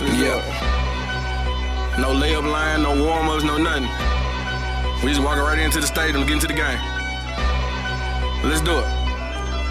Yeah. No layup line, no warm ups, no nothing. We just walking right into the stadium, get into the game. Let's do it.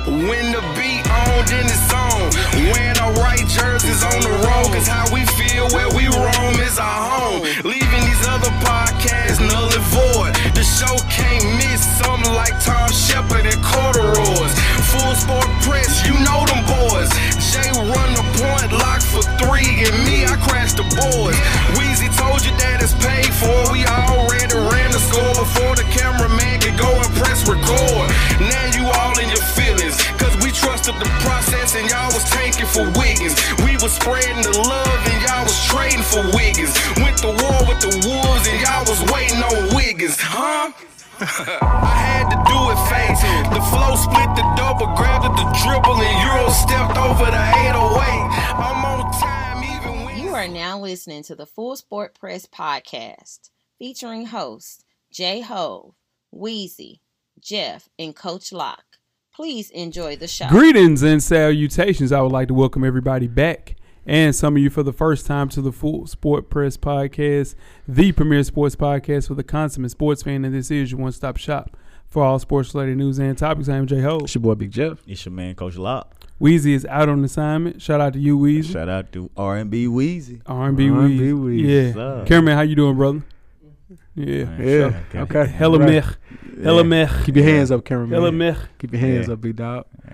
When the beat on, then it's on. Wearing our right jerseys on the road, cause how we feel where we roam is our home. Leaving these other podcasts null and void. The show can't miss something like Tom Shepard and corduroys. Full sport press, you know them boys. Jay run the point, lock for three, and me, I crash the boards. Weezy told you that it's paid for. We already ran the score before the cameraman could go and press record. Now you all in your feelings, cause we trusted the process and y'all was tanking for Wiggins. We was spreading the love and y'all was trading for Wiggins. Went to war with the Wolves and y'all was waiting on Wiggins, huh? I had to do it fast. The flow split the double, grabbed the dribble, and Euro stepped over the 808. I'm on time even when You are now listening to the Full Sport Press podcast featuring hosts Jay Hove, Weezy, Jeff, and Coach Lock. Please enjoy the show. Greetings and salutations. I would like to welcome everybody back and some of you for the first time to the Full Sport Press Podcast, the premier sports podcast for the consummate sports fan. And this is your one stop shop for all sports related news and topics. I am Jay Ho. It's your boy Big Jeff. It's your man, Coach Lock. Weezy is out on assignment. Shout out to you, Weezy. Shout out to R&B Weezy. R&B R&B Weezy. Weezy. Yeah. What's up? Cameraman, how you doing, brother? Yeah. Man, Yeah. shout out, Okay. Hella Right. mech. Hella mech. Keep your hands up, cameraman. Hella mech. Keep your hands Yeah. up, big dog. Could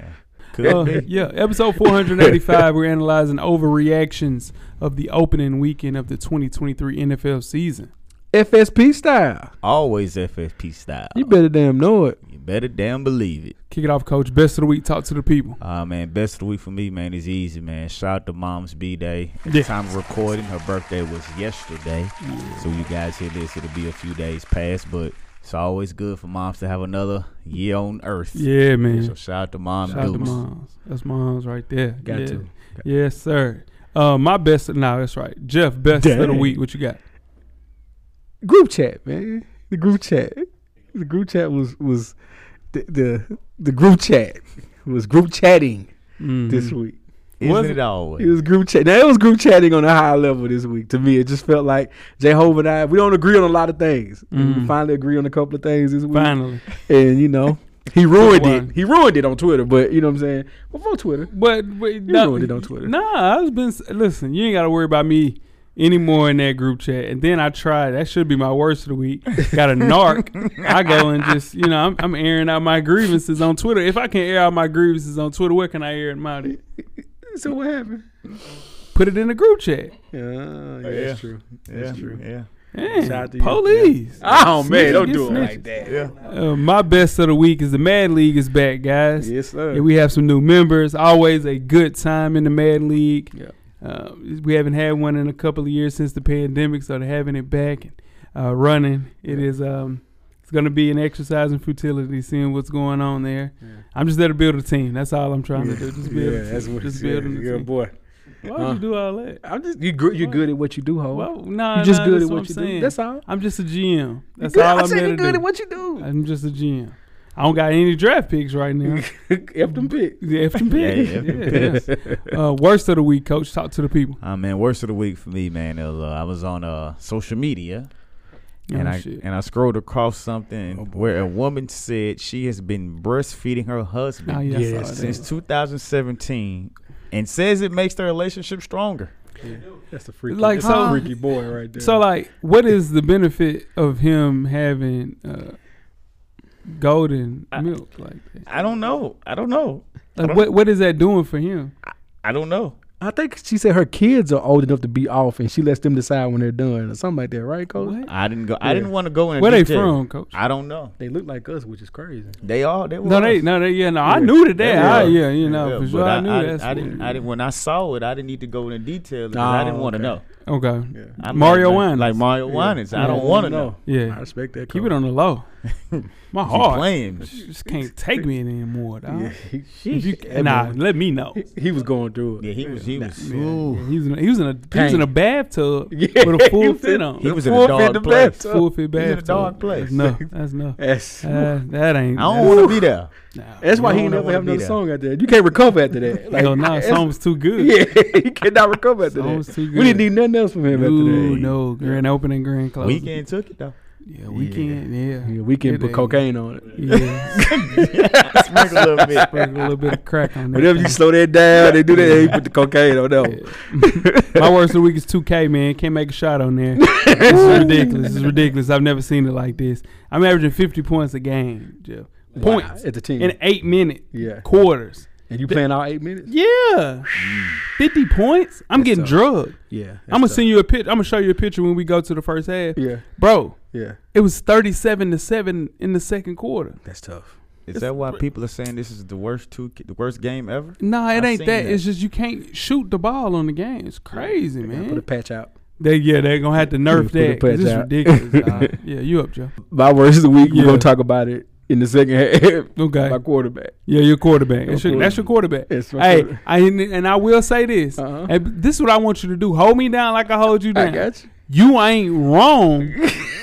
Uh, be. yeah, episode 485. we're analyzing overreactions of the opening weekend of the 2023 NFL season. FSP style. Always FSP style. You better damn know it. You better damn believe it. Kick it off, coach. Best of the week. Talk to the people. Uh, man, best of the week for me, man, is easy, man. Shout out to Mom's B Day. At Yeah. the time of recording, her birthday was yesterday. So you guys hear this, it'll be a few days past, but it's always good for moms to have another year on earth. Yeah, man. So shout out to Mom Shout out to moms. That's moms right there. Got yeah. to. Yes, sir. Uh, my best. No, that's right. Jeff, best of the week. What you got? Group chat, man. The group chat. The group chat was was the the, the group chat was group chatting Mhm. this week. Isn't Was it it? always? It was group chat. Now it was group chatting on a high level this week. To me, it just felt like Jehovah and I we don't agree on a lot of things. And We Mhm. finally agree on a couple of things this week. Finally. And you know, he ruined it. He ruined it on Twitter, but you know what I'm saying? Before Twitter. But, but You no, ruined it on Twitter. Nah, I've been. Listen, you ain't got to worry about me anymore in that group chat. And then I tried. That should be my worst of the week. Got a narc. I go and just you know I'm, I'm airing out my grievances on Twitter. If I can air out my grievances on Twitter, where can I air them out? At? So what happened? Put it in the group chat. Yeah, yeah, that's true. That's true. Yeah. Man, Shout out to you. police. Oh man, don't Snitching, do it snitching. like that. Uh, my best of the week is the Mad League is back, guys. Yes, sir. Yeah, we have some new members. Always a good time in the Mad League. Yeah. Uh, we haven't had one in a couple of years since the pandemic, so they're having it back and uh, running. It is um, it's going to be an exercise in futility, seeing what's going on there. I'm just there to build a team. That's all I'm trying to do. Just build yeah, a that's team. what just yeah, building a good team. boy. Why Huh? would you do all that? I'm just you good. You're good at what you do, ho. Well, nah, you just nah, good at what, I'm you saying. do. That's all. I'm just a GM. That's good. all I I'm said there you're good do. at what you do. I'm just a GM. I don't got any draft picks right now. F them pick. Yeah, F them Yeah, picks. yeah, Yeah, yes. Uh, worst of the week, coach. Talk to the people. Uh, man, worst of the week for me, man. Was, uh, I was on uh, social media and Oh, I shit. and I scrolled across something where a woman said she has been breastfeeding her husband Oh, yeah, I saw Yes. since 2017 and says it makes their relationship stronger. That's a freaky, Like, that's so- a freaky boy right there. So, like, what is the benefit of him having uh, golden milk like that? I don't know. I don't know. I don't, what what is that doing for him? I don't know. I think she said her kids are old enough to be off, and she lets them decide when they're done, or something like that, right, Coach? What? I didn't go. Yeah. I didn't want to go in. Where they from, Coach? I don't know. They look like us, which is crazy. They all. They were. No, they, us. no, they, yeah, no. I knew that. They, Yeah. I, yeah, you know, for sure. I, I, knew I, that's. I didn't. I didn't. When I saw it, I didn't need to go into detail. because I Oh, didn't want to okay. know. Okay. I Mario like, Winans. like Mario Winans. I don't want to know. Yeah. I respect that. Keep it on the low. My He heart. playing. You just can't take me anymore, dog. Yeah, he, you, that nah, boy- let me know. he, he was going through it. Yeah, he was. He was. Yeah, ooh. yeah, he was in a, he was in a he was in a bathtub Yeah, with a he full was fit on. He was in Full a fit dark the place. bathtub. full fit He's in a bathtub. dark place. No, that's no. That's, Uh, that ain't. I don't want to be there. Nah, that's why he don't never have be another song out there. You can't recover after that. Hell no, that's- song was too good. Yeah, he cannot recover after Song that. was too We didn't need nothing else from him after No, that. no, grand opening, grand closing. Weeknd took it though. Yeah, Weeknd. Yeah, Yeah, we can It put ain't- cocaine on it. Yeah, Sprinkle a little bit. sprinkle a little bit of crack on that. Whenever you slow that down, they do that. They put the cocaine on that. My worst of the week is 2K, man. Can't make a shot on there. this is ridiculous. This is ridiculous. I've never seen it like this. I'm averaging 50 points a game, Jeff. Points at the team. in eight minute Yeah. quarters. And you playing all eight minutes? Yeah, 50 points. I'm That's getting tough. drugged. Yeah. I'm gonna send you a picture. I'm gonna show you a picture when we go to the first half, Yeah. bro. Yeah. It was 37 to seven in the second quarter. That's tough. Is that why people are saying this is the worst two, the worst game ever? Nah, it I've ain't that. that. It's just you can't shoot the ball on the game. It's crazy, Gotta Put a patch out. They yeah, they're gonna have to nerf Put a patch It's out. ridiculous. dog. yeah, you up, Joe? My worst of the week, Yeah. we're gonna talk about it in the second half. Okay. My quarterback. Yeah, your quarterback. That's your, quarterback. that's your quarterback. It's my hey, quarterback. I, and I will say this. Uh-huh. Hey, this is what I want you to do. Hold me down like I hold you down. I down. got you. You ain't wrong,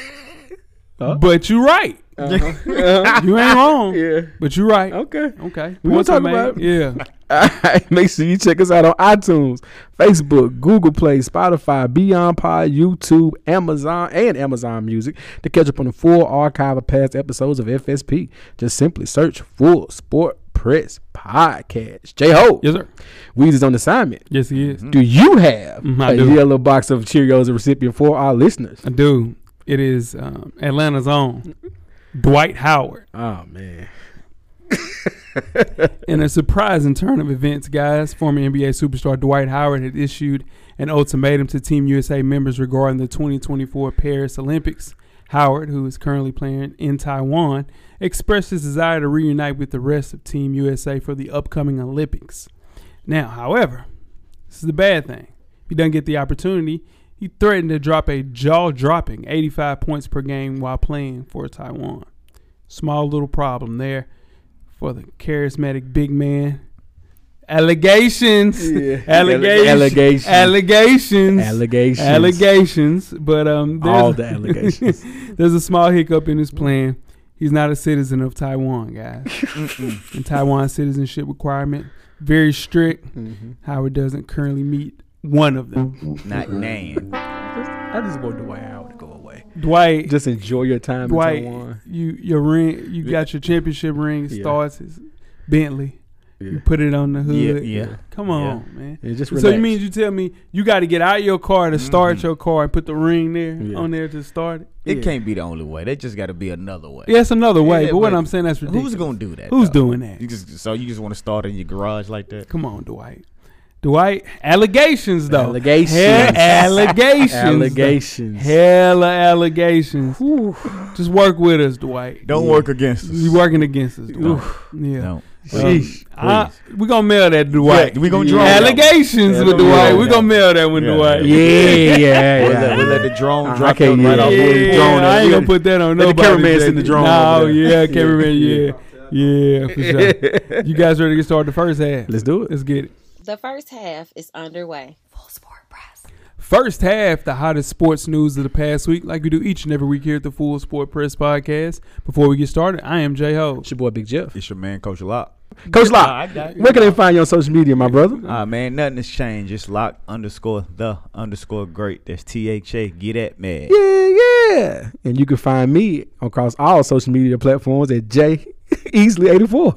Huh? but you're right. Uh-huh. Uh-huh. You ain't wrong, yeah. but you're right. Okay. Okay. We gonna talk about it. Yeah. All right, make sure you check us out on iTunes, Facebook, Google Play, Spotify, Beyond Pod, YouTube, Amazon, and Amazon Music to catch up on the full archive of past episodes of FSP. Just simply search Full Sport Press Podcast. J Ho, Yes, sir. Weezy's on assignment. Yes, he is. Do you have I a do. yellow box of Cheerios recipient for our listeners? I do. It is um, Atlanta's own Dwight Howard. Oh man, In a surprising turn of events, guys, former NBA superstar Dwight Howard had issued an ultimatum to Team USA members regarding the 2024 Paris Olympics. Howard, who is currently playing in Taiwan, expressed his desire to reunite with the rest of Team USA for the upcoming Olympics. Now, however, this is the bad thing. If he doesn't get the opportunity, he threatened to drop a jaw dropping 85 points per game while playing for Taiwan. Small little problem there for the charismatic big man. Allegations, Yeah. allegations, Allegations. allegations, Allegations. allegations. But um, there's All the allegations. there's a small hiccup in his plan. He's not a citizen of Taiwan, guys. and Taiwan citizenship requirement very strict. Mm-hmm. Howard doesn't currently meet one of them. Not mm-hmm. Nan. I just want Dwight Howard to go away. Dwight, Just enjoy your time Dwight, in Taiwan. you your ring, you got your championship ring. It Yeah. starts as Bentley. Yeah. You put it on the hood. Yeah, yeah. Come on, man. Yeah, just so relax. you mean you tell me you got to get out your car to start mm-hmm. your car and put the ring there Yeah. on there to start it? It Yeah. can't be the only way. There just got to be another way. Yeah, it's another way. Yeah, but what but I'm saying that's ridiculous. Who's gonna do that? Who's though? doing that? You just so you just want to start in your garage like that? Come on, Dwight. Dwight, allegations though. Allegations. Hell, allegations. Allegations. Hella allegations. Just work with us, Dwight. Don't work against us. You working against us, Dwight. Yeah. No. Um, Sheesh. I, we gonna mail that to Dwight. Yeah, we gonna draw that allegations Yeah, with we gonna Dwight. We're gonna mail that one, Yeah, Dwight. Yeah, yeah, yeah. We'll let, we'll let the drone I drop can't that right use off. it. Yeah. drone. I ain't gonna put that on Let the nobody. cameraman Jay. the drone No, yeah, cameraman, yeah, yeah, for sure. You guys ready to get started the first half? Let's do it. Let's get it. The first half is underway. Full Sport Press. First half, the hottest sports news of the past week, like we do each and every week here at the Full Sport Press Podcast. Before we get started, I am J Ho. It's your boy Big Jeff. It's your man, Coach Lock. Coach I Lock, got where can they find you on social media, my brother? Ah man, nothing has changed. Just lock underscore the underscore great. That's T H A. Get at man. Yeah, yeah. And you can find me across all social media platforms at J Easley 84.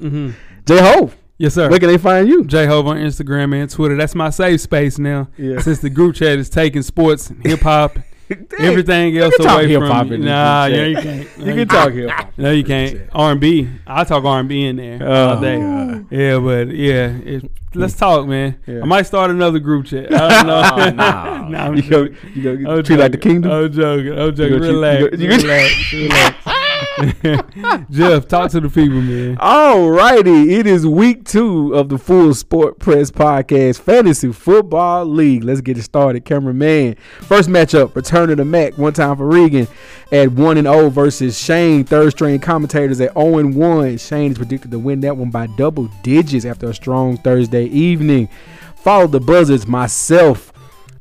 J Ho, Yes, sir. where can they find you? J Hove on Instagram and Twitter. That's my safe space now. Yeah. Since the group chat is taking sports hip hop everything else away from you. Nah, yeah, you can't. You can talk hip-hop No, you can't. R and B. I talk R and B in there Oh, all day. God. Yeah, but yeah, it, let's talk, man. Yeah. I might start another group chat. I don't know. Oh, no. Nah, I'm You go, you go treat like the kingdom. I'm joking. I'm joking. You go treat- Relax. you go- you go- relax. relax. Jeff, talk to the people, man. All righty, it is week two of the Full Sport Press Podcast Fantasy Football League. Let's get it started, cameraman. First matchup: Return of the Mac. One time for Regan at one and zero versus Shane. Third string commentators at zero and one. Shane is predicted to win that one by double digits after a strong Thursday evening. Follow the Buzzards. Myself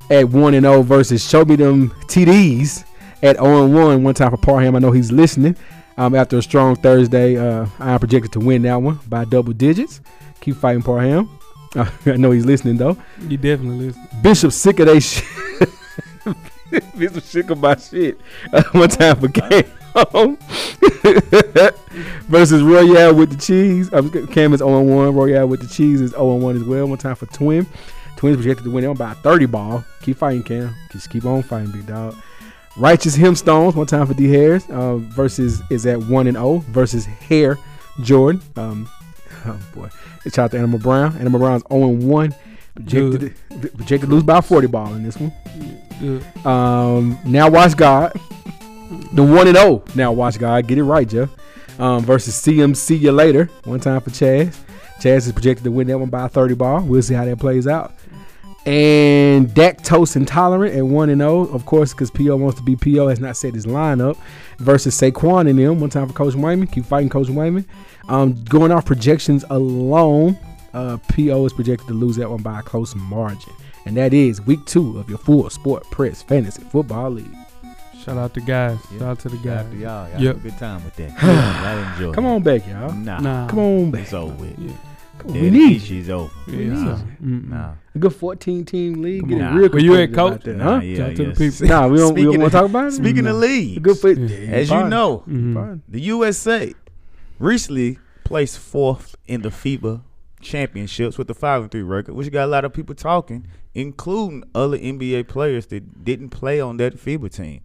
at one and zero versus Show Me Them TDs at 0 and 1. One time for Parham. I know he's listening. Um, after a strong Thursday, uh, I am projected to win that one by double digits. Keep fighting Parham. Uh, I know he's listening though. You definitely listen. Bishop sick of they shit. Bishop sick of my shit. Uh, one time for Cam versus Royale with the cheese. Um, Cam is 0 1. Royale with the cheese is 0 1 as well. One time for Twin. Twins projected to win one by 30 ball. Keep fighting, Cam. Just keep on fighting, big dog. Righteous Hemstones, one time for D Harris, uh, versus is at one and zero versus Hair Jordan. Um, oh boy, shout out to Animal Brown. Animal Brown's zero and one. Projected, projected to lose by forty ball in this one. Good. Um, now watch God, the one and zero. Now watch God, get it right, Jeff. Um, versus CM. See you later. One time for Chaz. Chaz is projected to win that one by thirty ball. We'll see how that plays out and lactose intolerant at one and zero, of course, because Po wants to be Po has not set his lineup versus Saquon and them. One time for Coach Wayman, keep fighting Coach Wayman. Um, going off projections alone, uh, Po is projected to lose that one by a close margin, and that is week two of your full sport press fantasy football league. Shout out to guys. Yeah. Shout out to the Shout guys. out to y'all. Y'all Yep. have a good time with that. Y'all enjoy. Come on back, y'all. Nah. Nah. Come on back. It's over with. Yeah. Come on, we need issue you. is over. Yeah, Nah. Nah. A good 14 team league. Come Get it on. real Where you at, coach? there, Nah, huh? yeah, Talk to the yes. people. Nah, we don't. Speaking don't want to talk about it. Speaking of A leagues, good fit. as you Fine. know, Mhm. The USA recently placed fourth in the FIBA championships with the five and three record, which got a lot of people talking, including other NBA players that didn't play on that FIBA team.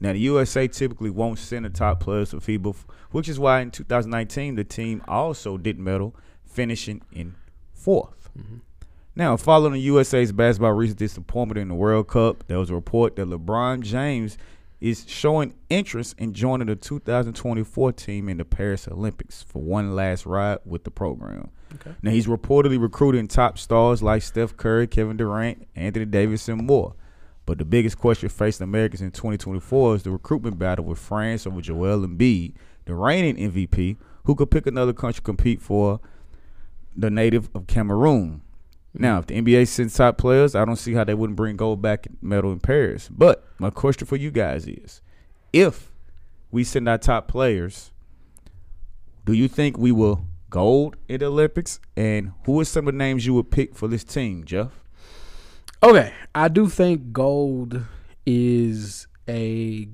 Now the USA typically won't send the top players to FIBA, which is why in 2019 the team also didn't medal, finishing in 4th Now, following the USA's basketball recent disappointment in the World Cup, there was a report that LeBron James is showing interest in joining the 2024 team in the Paris Olympics for one last ride with the program. Now, he's reportedly recruiting top stars like Steph Curry, Kevin Durant, Anthony Davis, and more. But the biggest question facing Americans in 2024 is the recruitment battle with France over Joel Embiid, the reigning MVP, who could pick another country to compete for the native of Cameroon. Now, if the NBA sends top players, I don't see how they wouldn't bring gold back medal in Paris. But my question for you guys is, if we send our top players, do you think we will gold in the Olympics? And who are some of the names you would pick for this team, Jeff? Okay, I do think gold is a.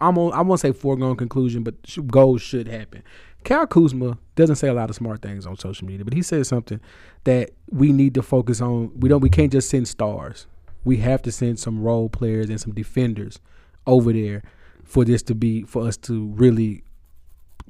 I'm I won't say foregone conclusion, but gold should happen. Kyle Kuzma doesn't say a lot of smart things on social media, but he said something that we need to focus on. We don't. We can't just send stars. We have to send some role players and some defenders over there for this to be for us to really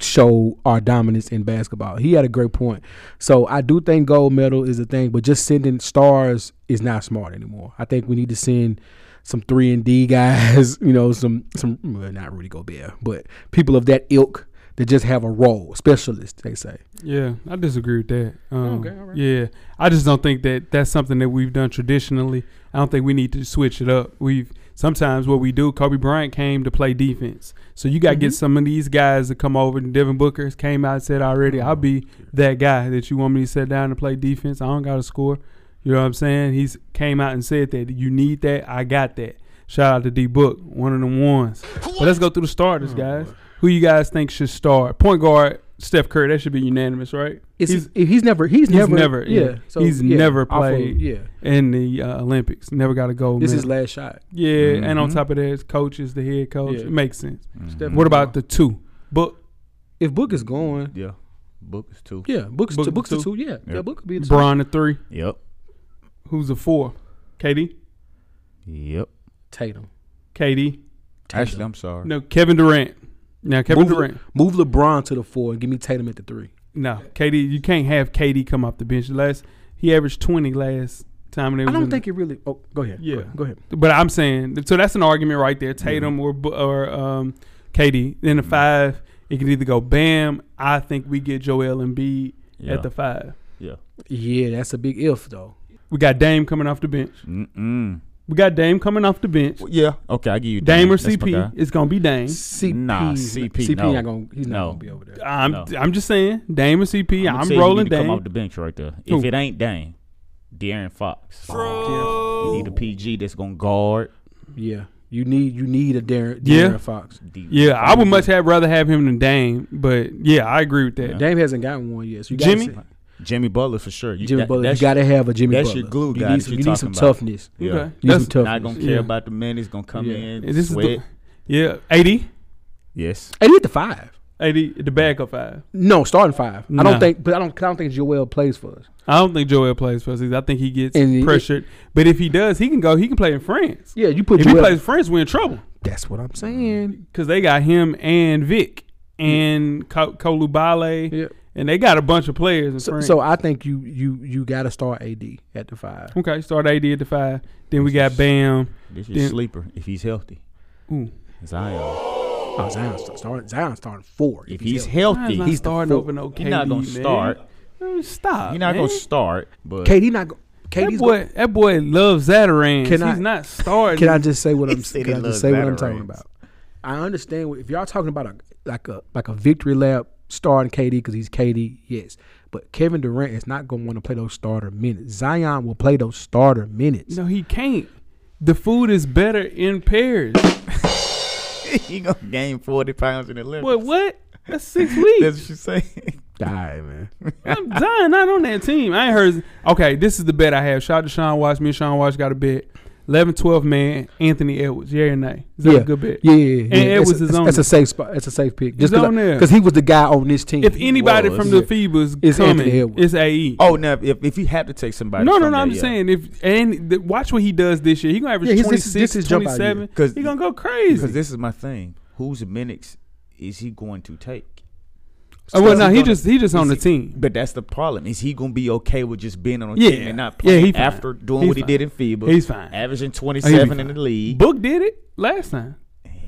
show our dominance in basketball. He had a great point. So I do think gold medal is a thing, but just sending stars is not smart anymore. I think we need to send some three and D guys, you know, some some well, not Rudy Gobert, but people of that ilk that just have a role, specialist. they say. Yeah, I disagree with that. Um, Okay, all right. Yeah, I just don't think that that's something that we've done traditionally. I don't think we need to switch it up. We've sometimes what we do. Kobe Bryant came to play defense, so you got to Mm-hmm. get some of these guys to come over. And Devin Booker came out and said already, "I'll be that guy that you want me to sit down and play defense. I don't got to score." You know what I'm saying? He's came out and said that you need that. I got that. Shout out to D Book, one of them ones. But let's go through the Oh, starters, guys. Who you guys think should start? Point guard Steph Curry. That should be unanimous, right? It's, he's, he's, he's never he's, he's never never, yeah. So, he's yeah, never off of- played yeah. in the uh, Olympics. Never got a gold. This is medal. last shot. yeah, and on top of that, his coach is the head coach. Yeah. It makes sense. Steph What about the two? Book if Book is going? Yeah, Book is two. Yeah, Book's Book two, Book's the two? two. Yeah, yeah, Book could be the two. Bron the three. Yep. Who's the four? KD. Yep. Tatum. KD. Actually, I'm sorry. No, Kevin Durant. Now Kevin move, Durant. move LeBron to the four and give me Tatum at the three. No, KD. You can't have KD come off the bench. Last he averaged twenty last time. They I was don't in- think it really. Oh, go ahead. Yeah, go ahead. Go ahead. But I'm saying so that's an argument right there. Tatum or Bu- or um, KD. Then the five, it can either go Bam. I think we get Joel Embiid Yeah. at the five. Yeah. Yeah, that's a big if though. We got Dame coming off the bench. Mm-mm. We got Dame coming off the bench. Yeah. Okay, I give you Dame or That's my CP. It's gonna be Dame. CP, Nah, CP, CP no. not gonna. He's not No. gonna be over there. I'm No. I'm just saying Dame or CP. I'ma I'm tell you, rolling you need to Dame. Come off the bench right there. Who? If it ain't Dame, De'Aaron Fox. You need a PG that's gonna guard. Yeah, you need you need a Darren, Yeah. Fox. deep. yeah, I would much have rather have him than Dame. But yeah, I agree with that. Dame hasn't gotten one yet. So you gotta Jimmy? say- Jimmy Butler for sure. You, Jimmy that- Butler. You got to have a Jimmy that's Butler. your glue you need some, you're need some toughness. Yeah. Okay. You need some toughness. Not gonna care Yeah. about the minutes. Gonna come Yeah. in. This is the- sweat. Yeah, AD. yes. And he hit the five. AD the backup five. No, starting five. I don't think, but I don't. I don't think Joel plays for us. I don't think Joel plays for us. I think he gets And he- pressured. But if he does, he can go. He can play in France. Yeah, you put If Joel. he plays France, we're in trouble that's what I'm saying. because they got him and Vic and Ko- Coulibaly, Yeah. And they got a bunch of players in So, so I think you you you got to start AD at the five. okay, start AD at the five. Then we got Bam. This is Then- sleeper if he's healthy. Ooh. Zion. Oh, Zion start, start Zion starting four. If he's healthy. healthy, he's starting the over no He's not gonna KD, man. start. Man, Stop. He's not man. gonna start. But KD not. go- That KD's boy, that boy loves Zatarain's. Can He's not starting. Can I just say what I'm? said Can I just say what I'm talking about? I understand if y'all talking about a like a like a victory lap starting KD because he's KD. Yes, but Kevin Durant is not going to want to play those starter minutes. Zion will play those starter minutes. No, he can't. The food is better in pairs. he gonna gain forty pounds in the Olympics. What? What? That's six weeks. That's what you say. All right, man. I'm Zion not on that team. I ain't heard. Okay, this is the bet I have. Shout out to Sean Watch. Me and Sean Watch got a bet. 11, 12 man, Anthony Edwards. Yeah or nay? Is that yeah, a good bet? Yeah, yeah, yeah. And It's Edwards a- is on It's there. a safe spot. It's a safe pick. He's Just on there. because he was the guy on this team. If anybody was. from the Yeah. FIBA's It's coming, Anthony Edwards. it's AE. Oh, now if, if he had to take somebody, no, no, no. there, I'm just yeah. saying if and the, watch what he does this year. He gonna average Yeah, he's- this 26, is- this is jump out year. 27. 'Cause- he gonna go crazy. Because this is my thing. Whose minutes is he going to take? Oh, well, no, he gonna- just he just on the he- team. But that's the problem. Is he gonna be okay with just being on a Yeah. team and not Yeah, playing he fine. after doing He's what he did in FIBA? He's fine. Averaging Oh, twenty seven in the league. Book did it last time.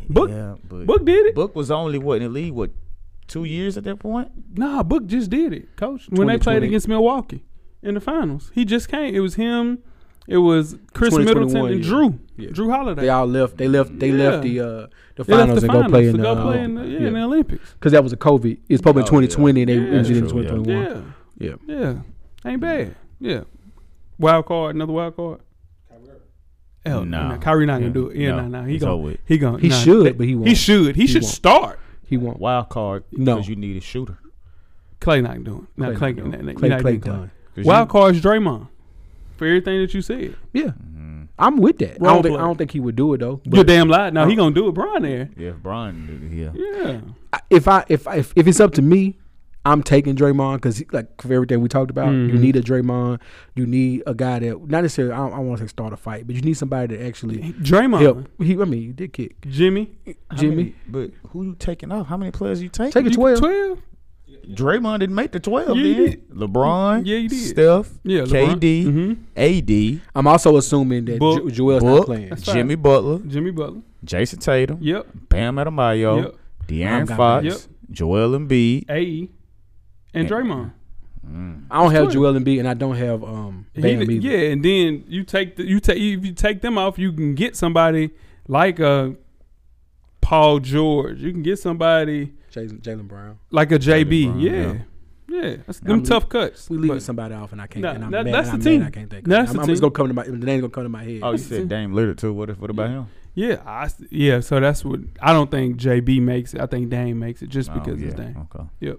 Book yeah, Book did it. Book was only what in the league? What two years at that point? Nah, Book just did it, Coach. When they played against Milwaukee in the finals, he just came. It was him. It was Khris Middleton and yeah. Jrue. Yeah. Jrue Holiday. They all left. They left. They Yeah. left the uh, the They finals the and go play in the, go uh, play in the, yeah, in the Olympics. because that was a COVID. It's probably Oh, 2020 and they yeah. ended in That's true, yeah. 2021. Yeah, Yeah. yeah, ain't bad. Yeah, wild card, another wild card. Hell no, Nah. nah. Kyrie not gonna do it. Yeah, No. no, no, he gonna over with. he gonna He nah, should, that- but he He won't. He should. He, He should won't. start. He won't. Wild card No. because you need a shooter. Clay not doing. No, Clay Clay, not Clay, doing. Clay, Clay- not Clay doing Clay. done. 'Cause Wild you- card's Draymond for everything that you said. Yeah, Mm-hmm. I'm with that. I don't think I don't think he would do it though. You're damn lie. Now he gonna do it. Brian there. Yeah, Brian. Yeah. Yeah. I- if I if I- if if it's up to me, I'm taking Draymond because like for everything we talked about, you Mhm. need a Draymond. You need a guy that not necessarily I don't, I don't want to say start a fight, but you need somebody that actually Draymond, help. He, I mean, he did kick Jimmy, Jimmy. many- but who you taking off? How many players you taking? Take a twelve. Twelve. Draymond didn't make the twelve. Yeah, he then. did. LeBron. Yeah, he did. Steph. Yeah, LeBron. KD. Mhm. AD. I'm also assuming that Book. jo- Joel's Book. not playing. That's. Jimmy Butler. Jimmy Butler. Jayson Tatum. Yep. Bam Adebayo. Yep. De'Aaron I'm Fox. Yep. Joel Embiid. AE and Draymond. I don't have. Joel Embiid and I don't have um Bam either. yeah, and then you take the, you take if you take them off, you can get somebody like a Paul George. You can get somebody Jaylen Brown. like a JB. Brown, yeah. yeah. yeah, That's them I'm- tough cuts. We leaving somebody off and I can't. Nah, and I'm that- mad, that's and the I'm team. mad I can't think. That's of it. the I'm, I'm just gonna come to my the name's gonna come to my head. Oh, you That's said Dame Lillard too. What if? What about him? Yeah, I, s- yeah. So that's what I don't think JB makes it. I think Dame makes it just Oh, because yeah. it's Dame. Okay. Yep.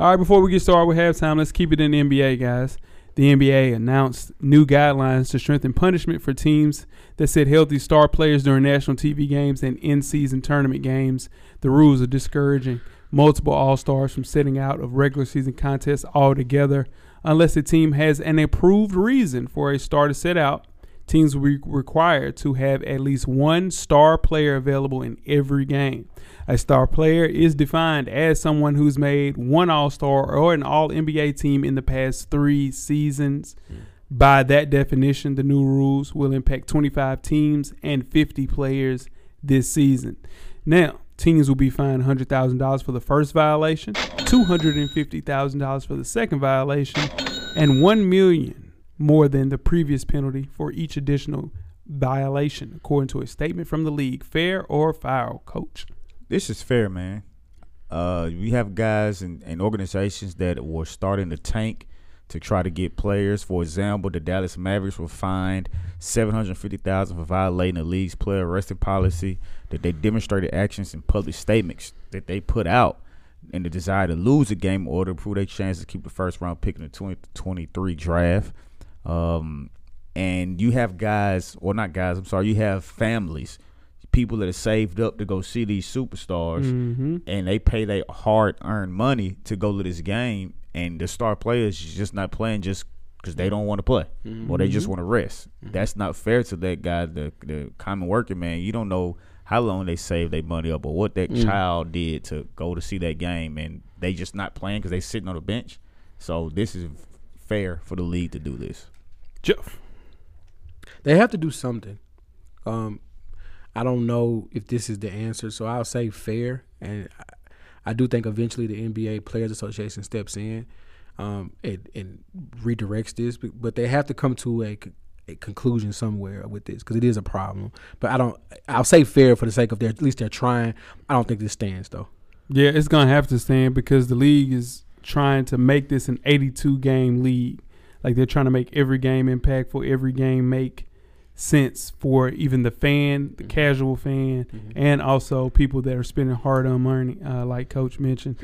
All right, before we get started with halftime, let's keep it in the NBA, guys. The NBA announced new guidelines to strengthen punishment for teams that sit healthy star players during national TV games and in season tournament games. The rules are discouraging multiple All Stars from sitting out of regular season contests altogether unless the team has an approved reason for a star to sit out. teams will be required to have at least one star player available in every game. A star player is defined as someone who's made one All Star or an All NBA team in the past three seasons. Hmm. By that definition, the new rules will impact 25 teams and 50 players this season. Now, teams will be fined $100,000 for the first violation, $250,000 for the second violation, and $1 million more than the previous penalty for each additional violation, according to a statement from the league. Fair or foul, coach? This is fair, man. Uh, we have guys and, and organizations that were starting to tank to try to get players. For example, the Dallas Mavericks were fined seven hundred fifty thousand for violating the league's player arresting policy. That they demonstrated actions and public statements that they put out in the desire to lose a game order to improve their chances to keep the first round pick in the twenty twenty three draft. Um, and you have guys, or not guys, I'm sorry, you have families, people that are saved up to go see these superstars, Mhm. and they pay their hard earned money to go to this game, and the star players just not playing just because they don't want to play or they just Mhm. want to rest. That's not fair to that guy, the the common working man. You don't know how long they saved their money up or what that Mm. child did to go to see that game, and they just not playing because they sitting on the bench. So this is fair for the league to do this. Jeff. They have to do something. Um, I don't know if this is the answer, so I'll say fair. And I, I do think eventually the NBA Players Association steps in um, and, and redirects this, but, but they have to come to a, c- a conclusion somewhere with this because it is a problem. But I don't. I'll say fair for the sake of their at least they're trying. I don't think this stands though. Yeah, it's gonna have to stand because the league is trying to make this an 82 game league. Like they're trying to make every game impactful, every game make sense for even the fan, the casual fan, and also people that are spending hard earned money, uh, like Coach mentioned,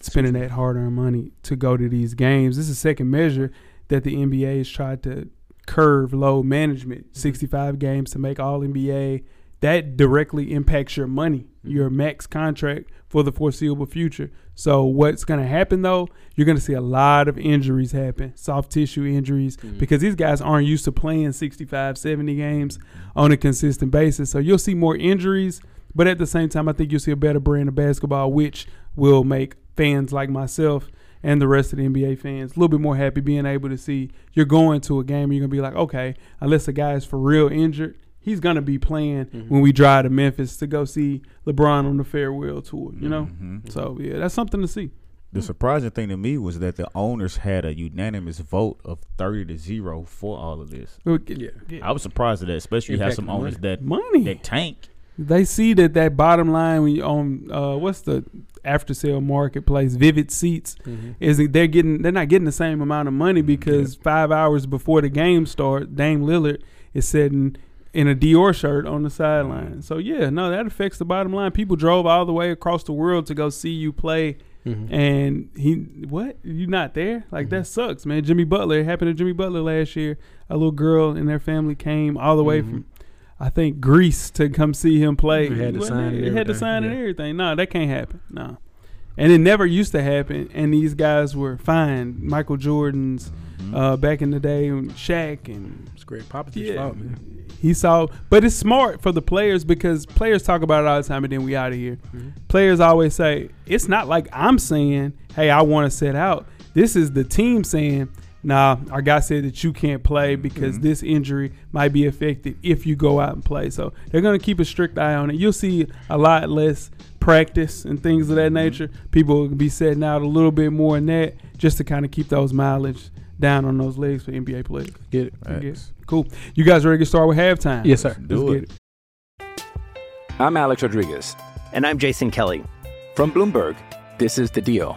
spending that hard earned money to go to these games. This is second measure that the NBA has tried to curve load management. Mm-hmm. 65 games to make all NBA. That directly impacts your money, mm-hmm. your max contract for the foreseeable future. So what's going to happen though? You're going to see a lot of injuries happen, soft tissue injuries, mm-hmm. because these guys aren't used to playing 65, 70 games on a consistent basis. So you'll see more injuries, but at the same time, I think you'll see a better brand of basketball, which will make fans like myself and the rest of the NBA fans a little bit more happy being able to see you're going to a game and you're going to be like, okay, unless the guy is for real injured, he's going to be playing mm-hmm. when we drive to Memphis to go see LeBron on the farewell tour, you know? Mm-hmm. So, yeah, that's something to see. The surprising thing to me was that the owners had a unanimous vote of thirty to zero for all of this. Yeah. I was surprised at that, especially you have some owners money. that Money. that tank. They see that that bottom line when you on uh, what's the after sale marketplace, Vivid Seats, Mhm. is that they're getting they're not getting the same amount of money because five hours before the game start, Dame Lillard is sitting in a Dior shirt on the sideline. So yeah, no, that affects the bottom line. People drove all the way across the world to go see you play. Mhm. And he, what? You not there? Like that sucks, man. Jimmy Butler it happened to Jimmy Butler last year. A little girl and their family came all the way Mhm. from I think Greece to come see him play. They had to sign it? and had to everything, sign and everything. No, that can't happen. No. And it never used to happen. And these guys were fine. Michael Jordan's uh, back in the day, and Shaq and It's Gregg Popovich's yeah, fault, man. he saw. But it's smart for the players because players talk about it all the time, and then we out of here. Players always say it's not like I'm saying, "Hey, I want to sit out." This is the team saying, "Nah, our guy said that you can't play because mm-hmm. this injury might be affected if you go out and play." So they're going to keep a strict eye on it. You'll see a lot less practice and things of that mm-hmm. nature. People will be setting out a little bit more in that just to kind of keep those mileage down on those legs for NBA players. Get it. I guess. Cool. You guys ready to get started with halftime? Yes, sir. Let's Do get it. I'm Alex Rodriguez. And I'm Jason Kelly. From Bloomberg, this is The Deal.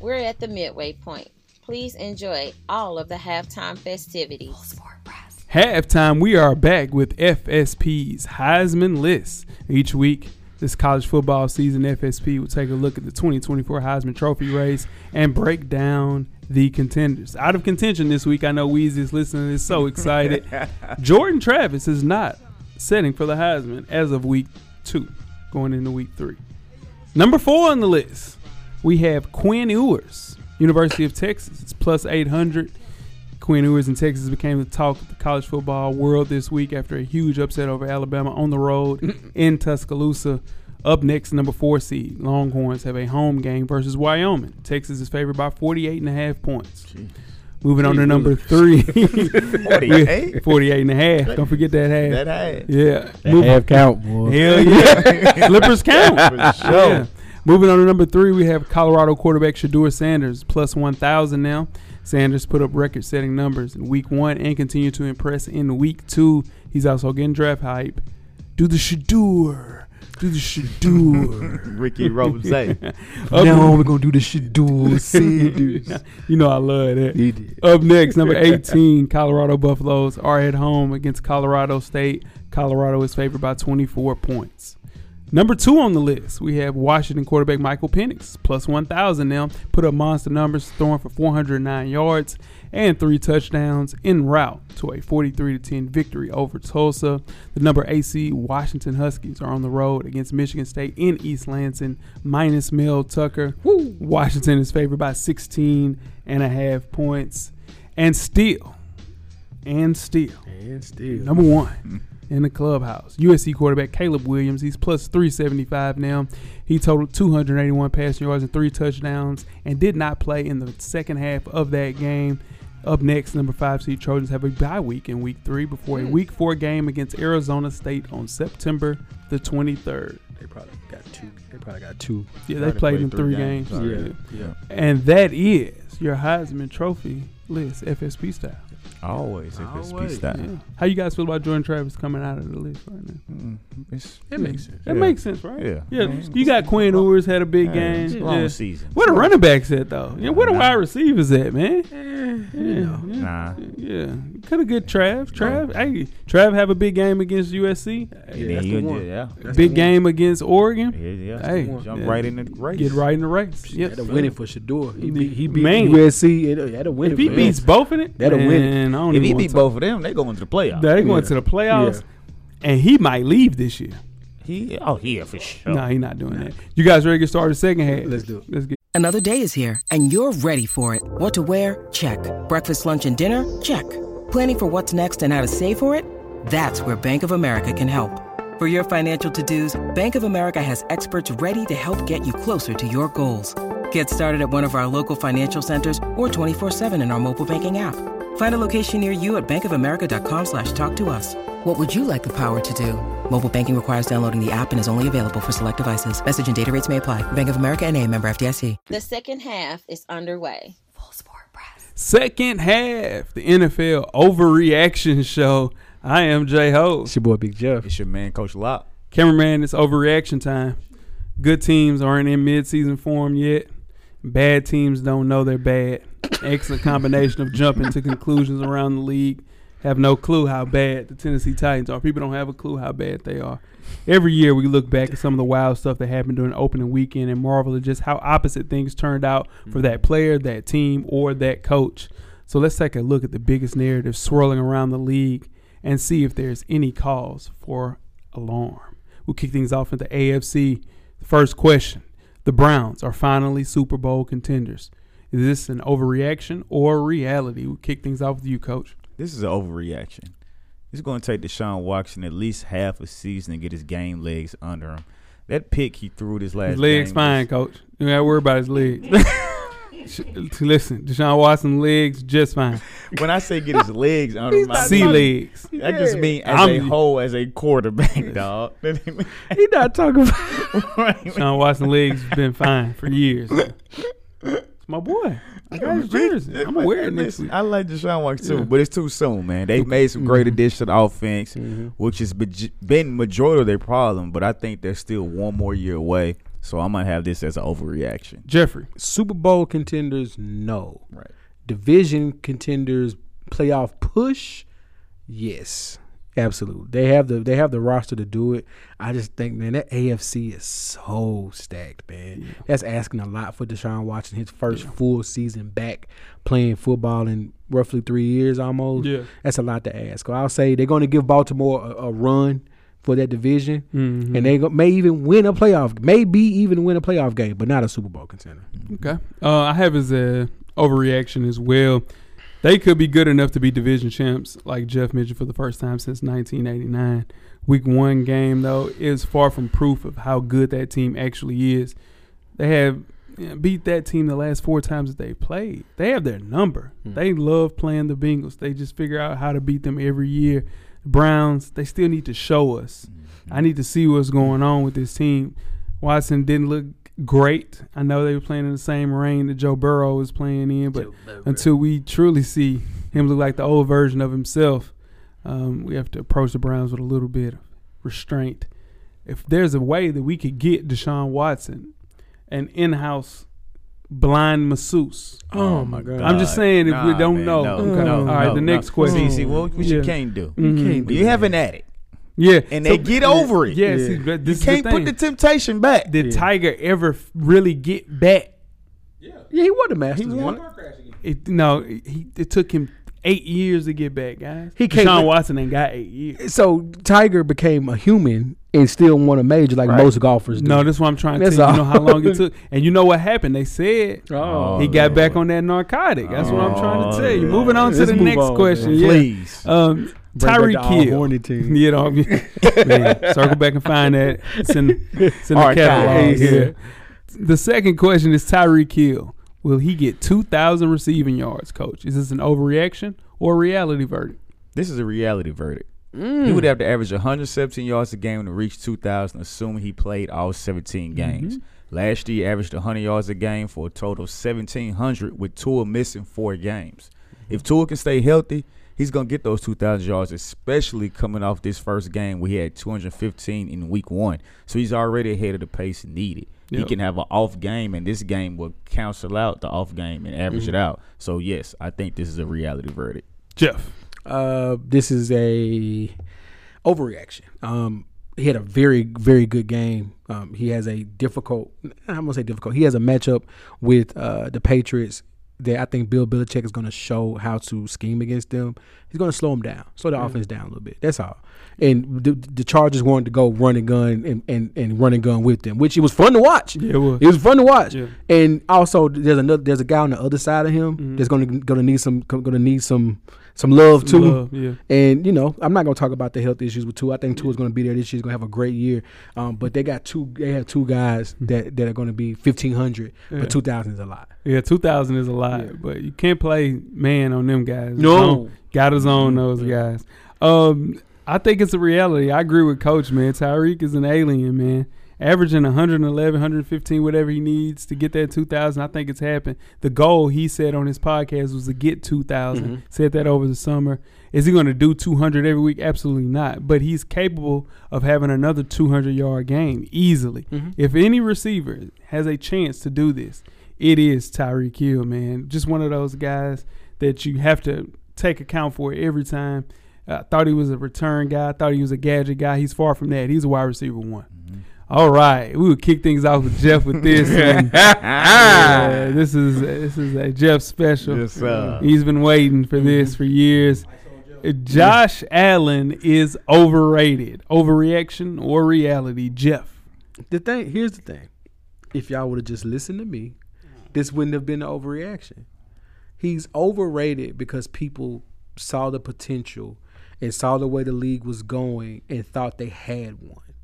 We're at the midway point. Please enjoy all of the halftime festivities. Halftime, we are back with FSP's Heisman list. Each week, this college football season, FSP will take a look at the 2024 Heisman Trophy race and break down the contenders. Out of contention this week, I know Weezy is listening is so excited. Jordan Travis is not setting for the Heisman as of week two, going into week three. Number four on the list, we have Quinn Ewers, University of Texas. It's plus 800. Quinn Ewers in Texas became the talk of the college football world this week after a huge upset over Alabama on the road in Tuscaloosa. Up next, number four seed, Longhorns have a home game versus Wyoming. Texas is favored by 48 and a half points. Moving on to number whiz. three. 48? 48 and a half. Don't forget that half. That half. Yeah. That Move- half count, boy. Hell yeah. Slippers count. For sure. Yeah. Moving on to number three, we have Colorado quarterback Shedeur Sanders, plus 1,000 now. Sanders put up record setting numbers in week one and continued to impress in week two. He's also getting draft hype. Do the Shedeur. Do the Shedeur. Ricky Rose. Up- Now we're gonna do the Shedeur Sanders. you know I love that. He did. Up next, number 18, Colorado Buffaloes are at home against Colorado State. Colorado is favored by 24 points. Number two on the list, we have Washington quarterback Michael Penix, plus 1,000 now. Put up monster numbers, throwing for 409 yards and three touchdowns en route to a 43 10 victory over Tulsa. The number AC Washington Huskies are on the road against Michigan State in East Lansing, minus Mel Tucker. Washington is favored by 16 and a half points. And still, and still, And still. Number one in the clubhouse. USC quarterback Caleb Williams. He's plus 375 now. He totaled 281 passing yards and three touchdowns and did not play in the second half of that game. Up next, number five seed Trojans have a bye week in week three before a hmm. week four game against Arizona State on September the 23rd. They probably got two. They probably got two. Yeah, they played played in three three games games. Oh, yeah. Yeah. And that is your Heisman Trophy list, FSP style. Always FSP Always. style. Yeah. How you guys feel about Jordan Travis coming out of the list right now? Mm, it's, That makes sense. That Yeah. makes sense, right? Yeah. Yeah. You got Quinn Ewers had a big Yeah, game. it's a long Yeah. season. Where the running backs at though? Yeah, where the wide receivers at, man? Yeah, yeah. Nah. Yeah, could have get Trav. Trav, hey, Trav have a big game against USC. Yeah, And that's the one. Yeah. That's big the one. game against Oregon. Yeah, yeah. Hey, jump yeah. right in the race. Get right in the race. Yep. That'll win it for Shedeur. He beat, he beat USC. It- That'll win If he beats both in it, That'll win it. Man, I don't If even he beat both of them, they go into the playoffs. They going Yeah. to the playoffs, Yeah. and he might leave this year. He, oh, yeah, for sure. No, he's not doing that. You guys ready to get started? Second half. Let's do it. Let's get. Another day is here, and you're ready for it. What to wear? Check. Breakfast, lunch, and dinner? Check. Planning for what's next and how to save for it? That's where Bank of America can help. For your financial to-dos, Bank of America has experts ready to help get you closer to your goals. Get started at one of our local financial centers or 24-7 in our mobile banking app. Find a location near you at bankofamerica.com slash talk to us. What would you like the power to do? Mobile banking requires downloading the app and is only available for select devices. Message and data rates may apply. Bank of America and a member FDIC. The second half is underway. Full sport press. Second half, the NFL overreaction show. I am Jay Ho. It's your boy Big Jeff. It's your man, Coach Lock. Cameraman, it's overreaction time. Good teams aren't in midseason form yet. Bad teams don't know they're bad. Excellent combination of jumping to conclusions around the league. Have no clue how bad the Tennessee Titans are. People don't have a clue how bad they are. Every year we look back at some of the wild stuff that happened during opening weekend and marvel at just how opposite things turned out for that player, that team, or that coach. So let's take a look at the biggest narrative swirling around the league and see if there's any cause for alarm. We'll kick things off into AFC. First question The Browns are finally Super Bowl contenders. Is this an overreaction or reality? We'll kick things off with you, coach. This is an overreaction. It's going to take Deshaun Watson at least half a season to get his game legs under him. That pick he threw this last His legs fine, was- coach. You got to worry about his legs. Listen, Deshaun Watson legs just fine. When I say get his legs under my C legs. that just mean as I'm- a whole, as a quarterback, dog. He not talking about. Deshaun Watson legs been fine for years. It's my boy. I got his jersey. I'm gonna wear it next week. I like Deshaun Watson too, Yeah. but it's too soon, man. They've made some great mm-hmm. additions to the offense, mm-hmm. which has be- been majority of their problem. But I think they're still one more year away. So I'm gonna have this as an overreaction. Jeffrey. Super Bowl contenders, no. Right. Division contenders, playoff push, yes, absolutely. They have the they have the roster to do it. I just think, man, that AFC is so stacked, man. That's asking a lot for Deshaun Watson. His first full season back playing football in roughly three years, almost. Yeah. that's a lot to ask. I'll say they're going to give Baltimore a, a run for that division, Mhm. and they go, may even win a playoff, maybe even win a playoff game, but not a Super Bowl contender. Okay. Uh, I have as a overreaction as well. They could be good enough to be division champs, like Jeff mentioned, for the first time since 1989. Week one game though is far from proof of how good that team actually is. They have you know, beat that team the last four times that they played. They have their number. Hmm. They love playing the Bengals. They just figure out how to beat them every year. Browns, they still need to show us. Hmm. I need to see what's going on with this team. Watson didn't look great. I know they were playing in the same rain that Joe Burrow was playing in, but until we truly see him look like the old version of himself, um, we have to approach the Browns with a little bit of restraint. If there's a way that we could get Deshaun Watson an in-house blind masseuse, Oh, my God. I'm just saying if we don't man, know. no, okay. no, All right, no, the no. next question. See, see, what, what you can't do. Mhm. can't do You have an addict. Yeah, And they get over it. Yeah, Yeah. see, but You can't the put the temptation back. Did Tiger ever really get back? Yeah, yeah, he won the Masters. He one. won. It, no, he, it took him eight years to get back, guys. He can't Deshaun win- Watson ain't got eight years. So Tiger became a human and still won a major like most golfers do. No, that's what I'm trying to That's tell you. You know how long it took, and you know what happened? They said Oh, he got back on that narcotic. That's what I'm trying to tell you. Moving on to Let's the next on, question, man. yeah. Please. Um, Tyreek the all Hill. horny team. You know, man, circle back and find that. It's in, it's in the catalog. here. The second question is Tyreek Hill. Will he get 2,000 receiving yards, coach? Is this an overreaction or a reality verdict? This is a reality verdict. Mm. He would have to average 117 yards a game to reach 2,000, assuming he played all 17 games. Mm-hmm. Last year, he averaged 100 yards a game for a total of 1,700, with Tua missing four games. Mm-hmm. If Tua can stay healthy, he's going to get those 2,000 yards, especially coming off this first game where he had 215 in week one. So he's already ahead of the pace needed. He can have an off game, and this game will cancel out the off game and average mm-hmm. it out. So, yes, I think this is a reality verdict. Jeff. Uh, this is a overreaction. Um, he had a very, very good game. Um, he has a difficult. I'm gonna say difficult. He has a matchup with uh, the Patriots that I think Bill Belichick is going to show how to scheme against them. He's going to slow him down, slow the offense down a little bit. That's all. And the, the Chargers wanted to go run and gun and, and, and run and gun with them, which it was fun to watch. Yeah, it was. It was fun to watch. Yeah. And also, there's another there's a guy on the other side of him that's going to going to need some going to need some some love Mm-hmm. Some too. love, yeah. And you know, I'm not going to talk about the health issues with Tua. I think two is going to be there this year. He's going to have a great year. Um, but they got two. They have two guys that, that are going to be 1500, Yeah. but 2000 is a lot. Yeah, 2,000 is a lot, but you can't play man on them guys. No. Zone- Got his own mm-hmm. those guys. Um, I think it's a reality. I agree with Coach, man. Tyreek is an alien, man. Averaging 111, 115, whatever he needs to get that 2,000. I think it's happened. The goal he said on his podcast was to get 2,000. Mm-hmm. Said that over the summer. Is he going to do 200 every week? Absolutely not. But he's capable of having another 200 yard game easily. Mm-hmm. If any receiver has a chance to do this, it is Tyreek Hill, man. Just one of those guys that you have to take account for it every time. I thought he was a return guy. I thought he was a gadget guy. He's far from that. He's a wide receiver one. All right, we will kick things off with Jeff with this. and, uh, this is this is a Jeff special. Yes, sir. He's been waiting for this for years. Uh, Josh Allen is overrated. Overreaction or reality, Jeff? The thing here's the thing: if y'all would have just listened to me, this wouldn't have been an overreaction. He's overrated because people saw the potential and saw the way the league was going and thought they had one.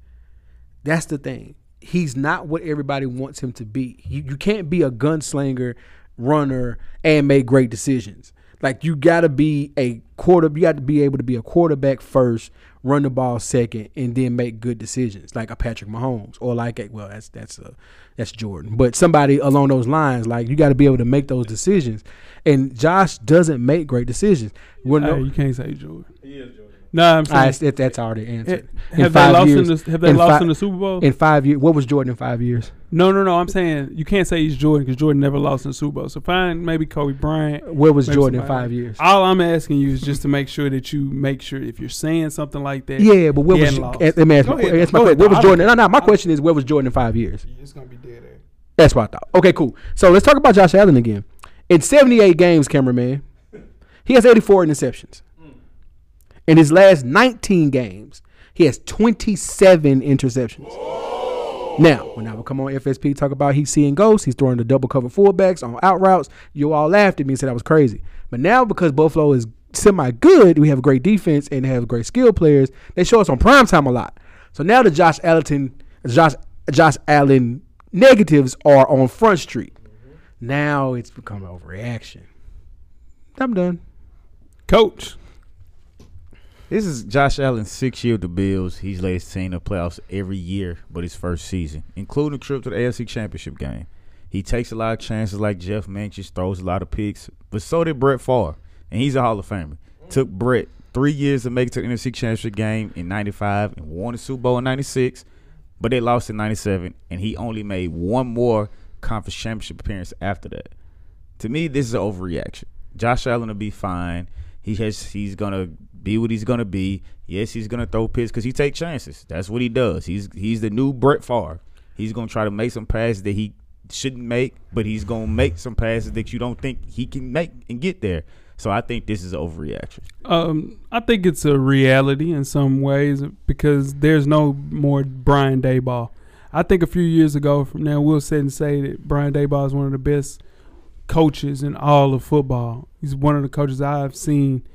That's the thing. He's not what everybody wants him to be. You, you can't be a gunslinger runner, and make great decisions. Like you got to be a quarter. You got to be able to be a quarterback first, run the ball second, and then make good decisions, like a Patrick Mahomes or like a, well, that's that's a, that's Jordan, but somebody along those lines. Like you got to be able to make those decisions, and Josh doesn't make great decisions. Well, no- you can't say Jordan. He is Jordan. Nah, I'm Ah, saying it's- it- that's already answered. Eh, have they lost in the- have they lost in the Super Bowl? in five years? What was Jordan in five years? No, no, no. I'm saying you can't say he's Jordan because Jordan never lost in the Super Bowl. So fine, maybe Kobe Bryant. Where was maybe Jordan in five years? All I'm asking you is just to make sure that you make sure if you're saying something like that. Yeah, but where was hadn't lost. let me ask my, ahead, ask my question. ahead, Where was Jordan? No, no. My question is where was Jordan in five years? It's gonna be dead air. That's what I thought. Okay, cool. So let's talk about Josh Allen again. In 78 games, cameraman, he has 84 interceptions. In his last 19 games, he has 27 interceptions. Now, when I would come on FSP talk about he's seeing ghosts, he's throwing the double cover fullbacks on out routes, you all laughed at me and said I was crazy. But now because Buffalo is semi good, we have a great defense and have great skill players, they show us on prime time a lot. So now the Josh Allen Josh Josh Allen negatives are on Front Street. Now it's become an overreaction. I'm done. Coach. This is Josh Allen's sixth year with the Bills. He's led his team to playoffs every year but his first season, including a trip to the AFC Championship game. He takes a lot of chances like Jeff mentions, throws a lot of picks, but so did Brett Favre, and he's a Hall of Famer. Took Brett three years to make it to the NFC Championship game in 95 and won the Super Bowl in 96, but they lost in 97, and he only made one more conference championship appearance after that. To me, this is an overreaction. Josh Allen will be fine. He has he's gonna be what he's gonna be. Yes, he's gonna throw picks because he take chances. That's what he does. He's he's the new Brett Favre. He's gonna try to make some passes that he shouldn't make, but he's gonna make some passes that you don't think he can make and get there. So I think this is overreaction. Um, I think it's a reality in some ways because there's no more Brian Daboll. I think a few years ago from now we'll sit and say that Brian Daboll is one of the best coaches in all of football. He's one of the coaches I've seen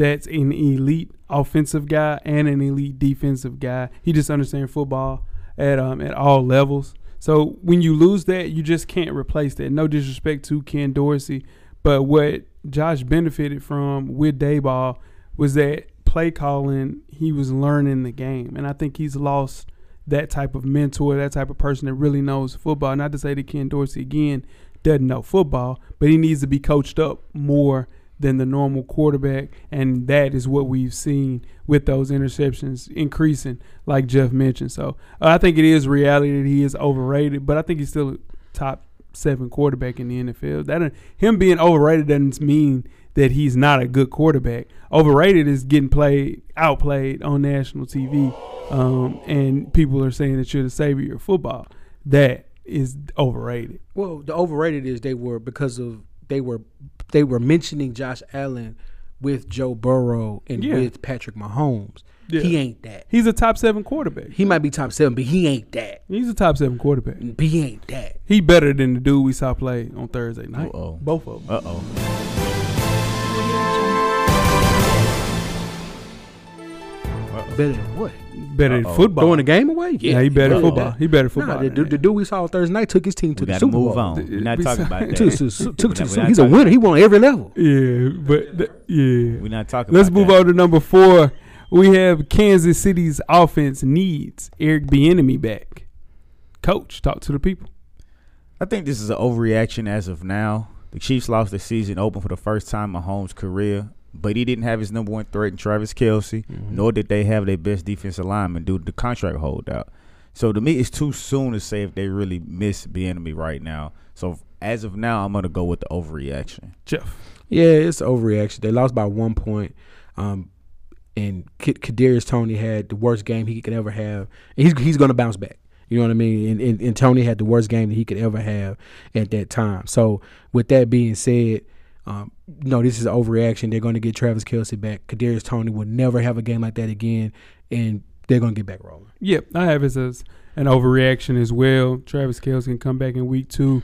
that's an elite offensive guy and an elite defensive guy. He just understands football at um at all levels. So when you lose that, you just can't replace that. No disrespect to Ken Dorsey, but what Josh benefited from with Daboll was that play calling. He was learning the game, and I think he's lost that type of mentor, that type of person that really knows football. Not to say that Ken Dorsey again doesn't know football, but he needs to be coached up more than the normal quarterback, and that is what we've seen with those interceptions increasing, like Jeff mentioned. So uh, I think it is reality that he is overrated, but I think he's still a top seven quarterback in the NFL. That him being overrated doesn't mean that he's not a good quarterback. Overrated is getting played, outplayed on national TV, um, and people are saying that you're the savior of football. That is overrated. Well, the overrated is they were because of they were they were mentioning Josh Allen with Joe Burrow and Yeah. with Patrick Mahomes. Yeah. He ain't that. He's a top seven quarterback. He might be top seven, but he ain't that. He's a top seven quarterback. But he ain't that. He better than the dude we saw play on Thursday night. Uh-oh. Both of them. Uh oh. Better than what? Better than Uh-oh. football. Throwing the game away? Yeah, he better better football. He better football. Nah, the, than the, dude we saw Thursday night took his team to We the got to Super move Bowl. on. We're not talking about that. Took to- took to- We're not- we're not he's a winner. He won every level. Yeah, but th- yeah. We're not talking Let's about move that. on to number four. We have Kansas City's offense needs Eric Bieniemy back. Coach, talk to the people. I think this is an overreaction as of now. The Chiefs lost the season open for the first time in Mahomes' career, but he didn't have his number one threat in Travis Kelce, nor did they have their best defensive lineman due to the contract holdout. So to me, it's too soon to say if they really miss enemy right now. So as of now, I'm gonna go with the overreaction. Jeff. Yeah, it's overreaction. They lost by one point. Um, and K- Kadarius Toney had the worst game he could ever have. And he's he's going to bounce back. You know what I mean? And, and, and Toney had the worst game that he could ever have at that time. So with that being said, um, no, this is overreaction. They're going to get Travis Kelce back. Kadarius Toney will never have a game like that again, and they're going to get back rolling. Yep, I have it as an overreaction as well. Travis Kelce can come back in week two.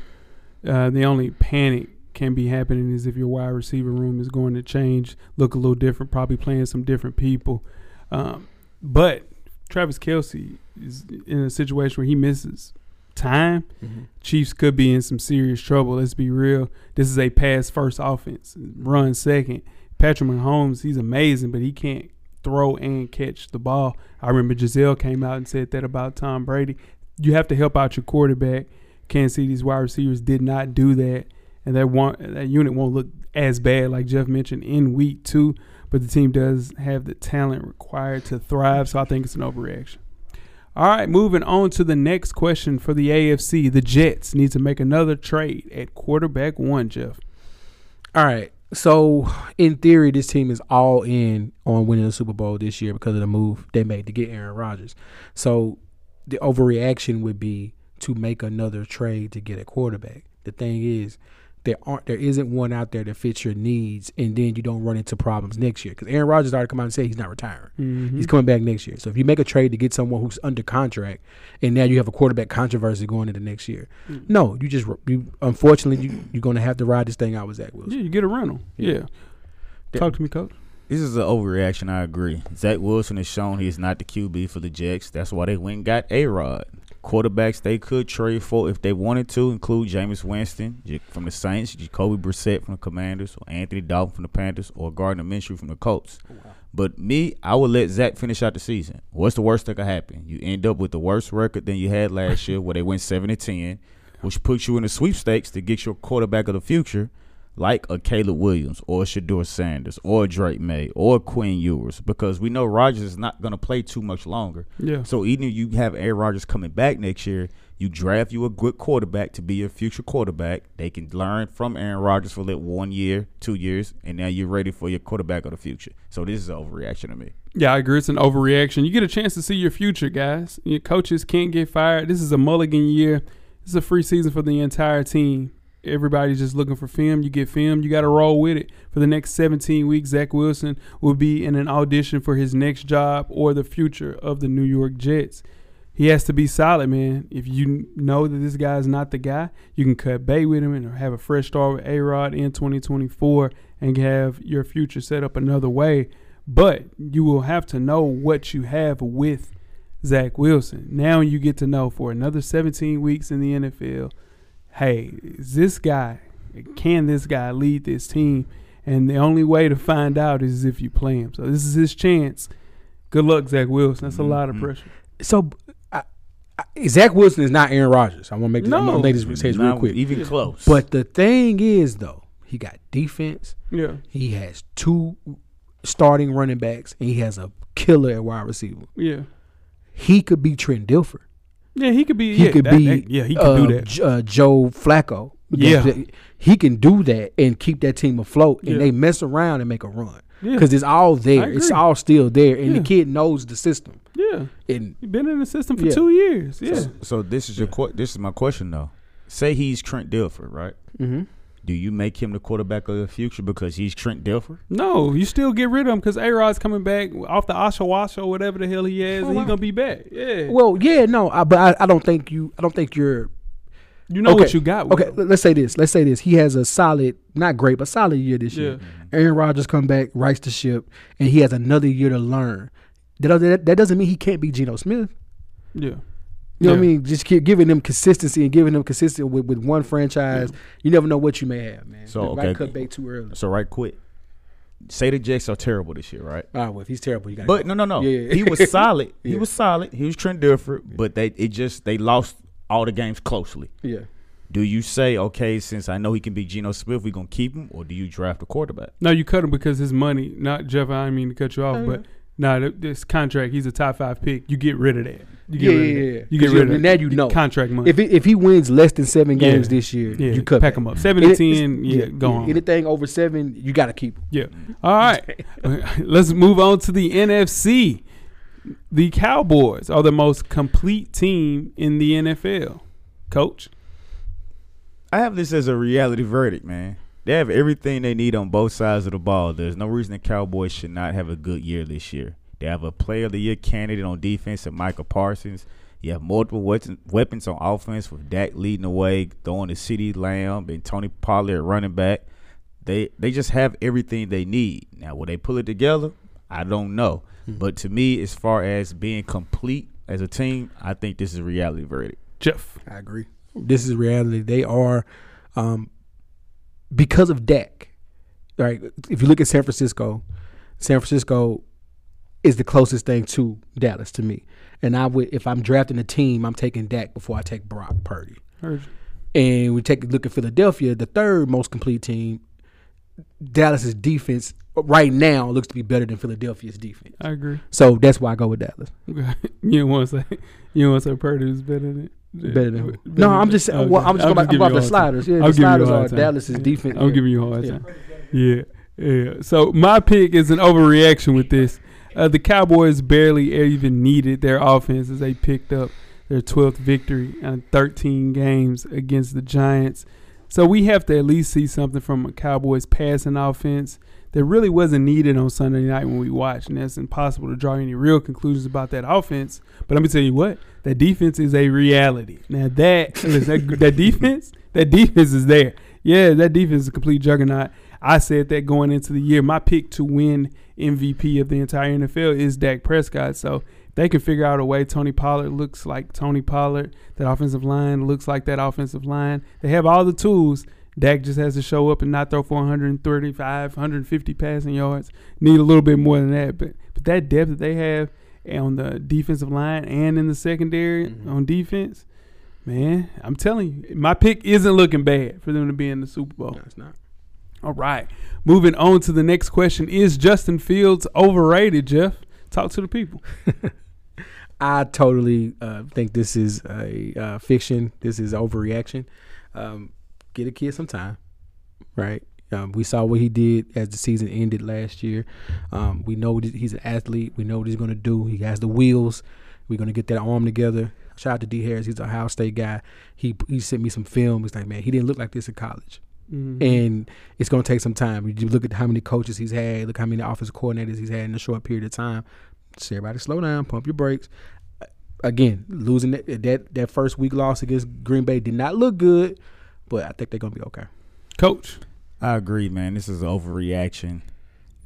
Uh, the only panic can be happening is if your wide receiver room is going to change, look a little different, probably playing some different people. Um, but Travis Kelce is in a situation where he misses time, mm-hmm. Chiefs could be in some serious trouble. Let's be real. This is a pass first offense, run second. Patrick Mahomes, he's amazing, but he can't throw and catch the ball. I remember Gisele came out and said that about Tom Brady. You have to help out your quarterback. Kansas City's wide receivers did not do that, and that one that unit won't look as bad like Jeff mentioned in week two. But the team does have the talent required to thrive, so I think it's an overreaction. All right, moving on to the next question for the AFC. The Jets need to make another trade at quarterback one, Jeff. All right. So in theory, this team is all in on winning the Super Bowl this year because of the move they made to get Aaron Rodgers. So the overreaction would be to make another trade to get a quarterback. The thing is, there aren't there isn't one out there that fits your needs, and then you don't run into problems next year. Because Aaron Rodgers already come out and say he's not retiring; Mhm. he's coming back next year. So if you make a trade to get someone who's under contract, and now you have a quarterback controversy going into next year, no, you just you unfortunately you you're going to have to ride this thing out with Zach Wilson. Yeah, you get a rental. Yeah. Talk to me, coach. This is an overreaction. I agree. Zach Wilson has shown he is not the QB for the Jets. That's why they went and got A Rod. Quarterbacks they could trade for if they wanted to include Jameis Winston from the Saints, Jacoby Brissett from the Commanders, or Anthony Dalton from the Panthers, or Gardner Minshew from the Colts. Oh, but me, I would let Zach finish out the season. What's the worst that could happen? You end up with the worst record than you had last year, where they went seven and ten, which puts you in the sweepstakes to get your quarterback of the future like a Caleb Williams or a Shedeur Sanders or Drake Maye or Quinn Ewers because we know Rodgers is not going to play too much longer. Yeah. So even if you have Aaron Rodgers coming back next year, you draft you a good quarterback to be your future quarterback. They can learn from Aaron Rodgers for that one year, two years, and now you're ready for your quarterback of the future. So this is an overreaction to me. Yeah, I agree. It's an overreaction. You get a chance to see your future, guys. Your coaches can't get fired. This is a mulligan year. This is a free season for the entire team. Everybody's just looking for film. You get film. You got to roll with it. For the next 17 weeks, Zach Wilson will be in an audition for his next job or the future of the New York Jets. He has to be solid, man. If you know that this guy is not the guy, you can cut bait with him and have a fresh start with A Rod in 2024 and have your future set up another way. But you will have to know what you have with Zach Wilson. Now you get to know for another 17 weeks in the NFL. Hey, is this guy? Can this guy lead this team? And the only way to find out is if you play him. So this is his chance. Good luck, Zach Wilson. That's a mm-hmm. lot of mm-hmm. pressure. So I, I, Zach Wilson is not Aaron Rodgers. I want to make this, I'm gonna No. make this say real quick. even close. But the thing is, though, he got defense. Yeah. He has two starting running backs, and he has a killer at wide receiver. Yeah. He could be Trent Dilfer. Yeah, he could be. He yeah, could that- be. that- yeah, he could uh, do that. J- uh, Joe Flacco. Yeah. he can do that and keep that team afloat, and Yeah. they mess around and make a run Yeah. because it's all there. It's all still there, and Yeah. the kid knows the system. Yeah. And He's been in the system for Yeah. two years. Yeah. So, so this is your que- this is my question though. Say he's Trent Dilfer, right? Mm-hmm. Do you make him the quarterback of the future because he's Trent Dilfer? No, you still get rid of him because A Rod's coming back off the Ashawasha or whatever the hell he has, Oh, and wow. he's gonna be back. Yeah. Well, yeah, no, I, but I, I don't think you. I don't think you're. you know what you got. With Okay, him. let- let's say this. Let's say this. He has a solid, not great, but solid year this year. Aaron Rodgers come back, rights the ship, and he has another year to learn. That, that, that doesn't mean he can't be Geno Smith. Yeah. You know what I mean? Just keep giving them consistency and giving them consistency with, with one franchise. You never know what you may have, man. So You okay, might cut bait too early. So right quick. Say the Jets are terrible this year, right? All right, well, if he's terrible, you got. But no, no, no. Yeah, yeah. He was solid. He was solid. He was Trent Dilfer, but they it just they lost all the games closely. Yeah. Do you say, okay, since I know he can be Geno Smith, we're gonna keep him, or do you draft a quarterback? No, you cut him because his money. Not Jeff. I didn't mean to cut you off, Oh, but nah, this contract. He's a top five pick. You get rid of that. You Yeah, get rid yeah, of yeah. that. You get rid of you- that. now you know contract money. If he, if he wins less than seven Yeah. games this year, Yeah, you cut pack back. him up. Seven to 10, yeah, go on. Anything over seven, you got to keep. Yeah. All right. Let's move on to the NFC. The Cowboys are the most complete team in the NFL. Coach. I have this as a reality verdict, man. They have everything they need on both sides of the ball. There's no reason the Cowboys should not have a good year this year. They have a player of the year candidate on defense and Michael Parsons. You have multiple weapons weapons on offense with Dak leading the way, throwing to CeeDee Lamb and Tony Pollard at running back. They they just have everything they need. Now, will they pull it together? I don't know. But to me, as far as being complete as a team, I think this is reality verdict. Jeff. I agree. This is reality. They are, um, because of Dak. Right. If you look at San Francisco, San Francisco is the closest thing to Dallas to me. And I would, if I'm drafting a team, I'm taking Dak before I take Brock Purdy. Heard And we take a look at Philadelphia, the third most complete team. Dallas's defense right now looks to be better than Philadelphia's defense. I agree. So that's why I go with Dallas. you don't want to say you don't want to say Purdy is better than Better than no, I'm just. Well, I'm just going about the sliders. Yeah, the giving you a sliders are. Dallas's Yeah. defense. I'm yeah. giving you a hard Yeah. time. Yeah, yeah. So my pick is an overreaction with this. Uh, the Cowboys barely even needed their offense as they picked up their 12th victory in 13 games against the Giants. So we have to at least see something from a Cowboys passing offense that really wasn't needed on Sunday night when we watched, and that's impossible to draw any real conclusions about that offense. But let me tell you what, that defense is a reality. Now that that, that defense, that defense is there. Yeah, that defense is a complete juggernaut. I said that going into the year. My pick to win MVP of the entire NFL is Dak Prescott. So they can figure out a way. Tony Pollard looks like Tony Pollard. That offensive line looks like that offensive line. They have all the tools. Dak just has to show up and not throw for 135, 150 passing yards. Need a little bit more than that, but but that depth that they have on the defensive line and in the secondary on defense, man, I'm telling you, my pick isn't looking bad for them to be in the Super Bowl. No, it's not. All right. Moving on to the next question. Is Justin Fields overrated, Jeff? Talk to the people. I totally uh, think this is a uh, fiction. This is overreaction. Um, get a kid some time, right? Um, we saw what he did as the season ended last year. Um, we know he's an athlete. We know what he's going to do. He has the wheels. We're going to get that arm together. Shout out to D Harris. He's a Ohio State guy. He he sent me some film. He's like, man, he didn't look like this in college. Mhm. And it's going to take some time. You look at how many coaches he's had. Look how many offensive coordinators he's had in a short period of time. Just everybody slow down, pump your brakes. Again, losing that that, that first week loss against Green Bay did not look good, but I think they're going to be okay. Coach. I agree, man. This is an overreaction.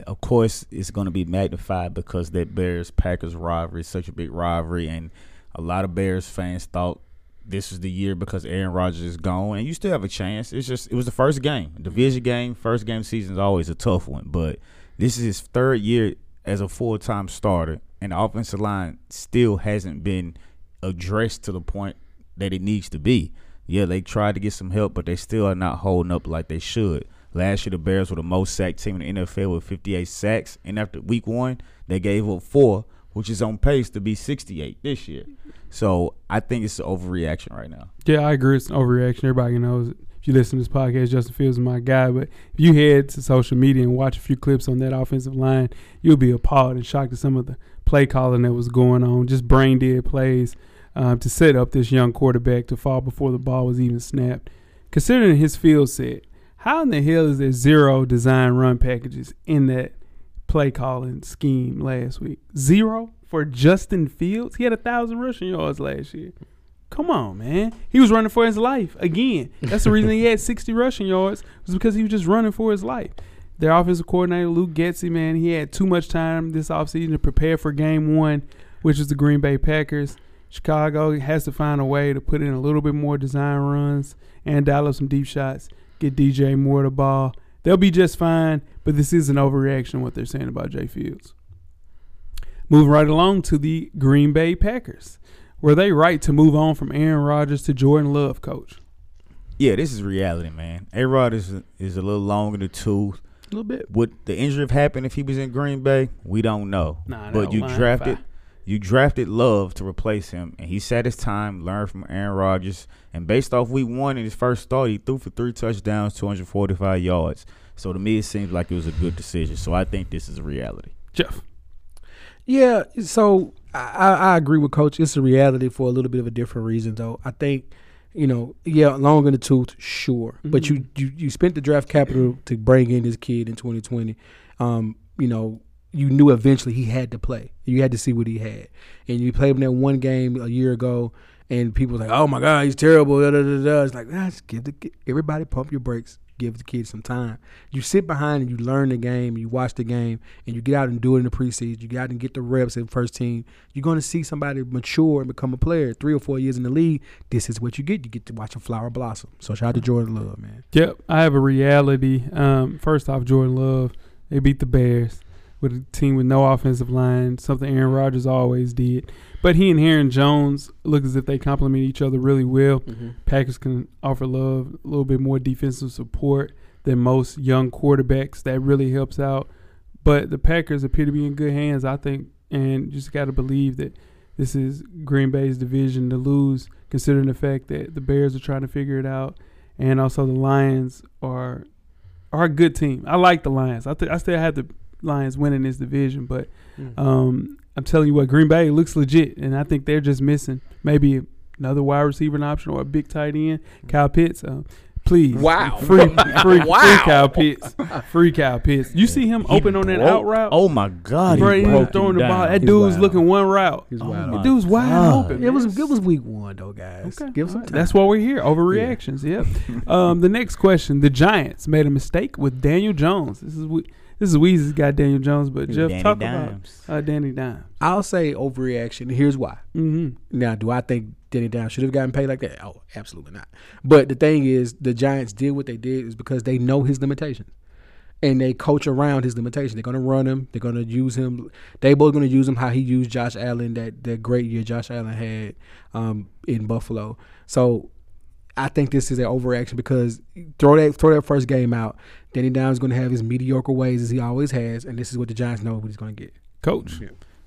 Of course, it's going to be magnified because that Bears Packers rivalry is such a big rivalry, and a lot of Bears fans thought this was the year because Aaron Rodgers is gone, and you still have a chance. It's just it was the first game, division game, first game season is always a tough one, but this is his third year as a full time starter, and the offensive line still hasn't been addressed to the point that it needs to be. Yeah, they tried to get some help, but they still are not holding up like they should. Last year, the Bears were the most sacked team in the NFL with 58 sacks, and after week one, they gave up four, which is on pace to be 68 this year. So I think it's an overreaction right now. Yeah, I agree. It's an overreaction. Everybody knows it. If you listen to this podcast, Justin Fields is my guy. But if you head to social media and watch a few clips on that offensive line, you'll be appalled and shocked at some of the play calling that was going on. Just brain dead plays um, to set up this young quarterback to fall before the ball was even snapped. Considering his field set, how in the hell is there zero design run packages in that play calling scheme last week? Zero for Justin Fields? He had a thousand rushing yards last year. Come on, man. He was running for his life again. That's the reason he had 60 rushing yards was because he was just running for his life. Their offensive coordinator, Luke Getsy, man, he had too much time this offseason to prepare for game one, which is the Green Bay Packers. Chicago has to find a way to put in a little bit more design runs and dial up some deep shots, get DJ Moore the ball. They'll be just fine, but this is an overreaction what they're saying about Jay Fields. Moving right along to the Green Bay Packers. Were they right to move on from Aaron Rodgers to Jordan Love, coach? Yeah, this is reality, man. A Rod is is a little long in the tooth. A little bit. Would the injury have happened if he was in Green Bay? We don't know. Nah, but you drafted. You drafted Love to replace him, and he sat his time, learned from Aaron Rodgers, and based off week one in his first start, he threw for three touchdowns, 245 yards. So to me, it seems like it was a good decision. So I think this is a reality. Jeff. Yeah, so I, I I agree with Coach. It's a reality for a little bit of a different reason, though. I think, you know, yeah, long in the tooth, sure, but you, you you spent the draft capital to bring in this kid in 2020. Um, you know, you knew eventually he had to play. You had to see what he had, and you played him that one game a year ago, and people was like, "Oh my God, he's terrible." Da, da, da, da. It's like, ah, just give the, everybody pump your brakes. give the kids some time. You sit behind and you learn the game, you watch the game, and you get out and do it in the preseason. You get out and get the reps in first team. You're going to see somebody mature and become a player. Three or four years in the league, this is what you get. You get to watch a flower blossom. So shout out to Jordan Love, man. Yep, I have a reality. Um, first off, Jordan Love, they beat the Bears with a team with no offensive line, something Aaron Rodgers always did. But he and Aaron Jones look as if they complement each other really well. Mhm. Packers can offer Love a little bit more defensive support than most young quarterbacks. That really helps out. But the Packers appear to be in good hands, I think, and just got to believe that this is Green Bay's division to lose, considering the fact that the Bears are trying to figure it out, and also the Lions are are a good team. I like the Lions. I th- I still have the Lions winning this division, but Mm. um, I'm telling you what, Green Bay looks legit, and I think they're just missing maybe another wide receiver option or a big tight end, Kyle Pitts. Uh, please, Wow. free, free, Wow. free Kyle Pitts, free Kyle Pitts. You see him He open on that out route? Oh my God! Bro, he he broke throwing the ball. That He's dude's wild. looking one route. He's Oh wild. my That dude's wide God. open. It was it was week one though, guys. Okay. Give some time. That's why we're here. Overreactions. Yep. um, the next question: The Giants made a mistake with Daniel Jones. This is we, this is Weezy's got Daniel Jones, but Jeff Danny talk Dimes. about uh, Danny Dimes. I'll say overreaction. Here's why. Mm-hmm. Now, do I think Danny Dimes should have gotten paid like that? Oh, absolutely not. But the thing is, the Giants did what they did is because they know his limitations. And they coach around his limitations. They're gonna run him. They're gonna use him. They both gonna use him how he used Josh Allen that that great year Josh Allen had um, in Buffalo. So I think this is an overreaction because throw that throw that first game out. Danny Dimes is gonna have his mediocre ways as he always has, and this is what the Giants know what he's gonna get. Coach.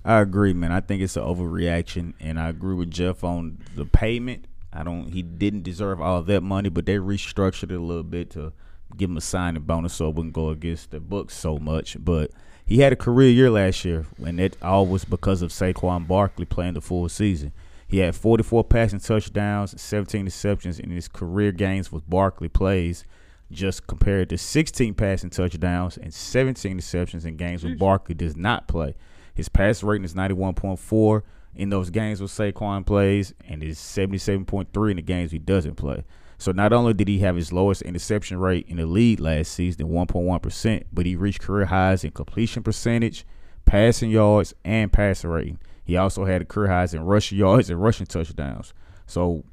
I agree, man. I think it's an overreaction, and I agree with Jeff on the payment. I don't. He didn't deserve all that money, but they restructured it a little bit to give him a signing bonus so it wouldn't go against the books so much. But he had a career year last year, and that all was because of Saquon Barkley playing the full season. He had 44 passing touchdowns, 17 interceptions in his career games with Barkley plays, just compared to 16 passing touchdowns and 17 receptions in games with Barkley does not play. His pass rating is 91.4 in those games with Saquon plays, and is 77.3 in the games he doesn't play. So not only did he have his lowest interception rate in the league last season, 1.1%, but he reached career highs in completion percentage, passing yards, and passer rating. He also had career highs in rushing yards and rushing touchdowns. So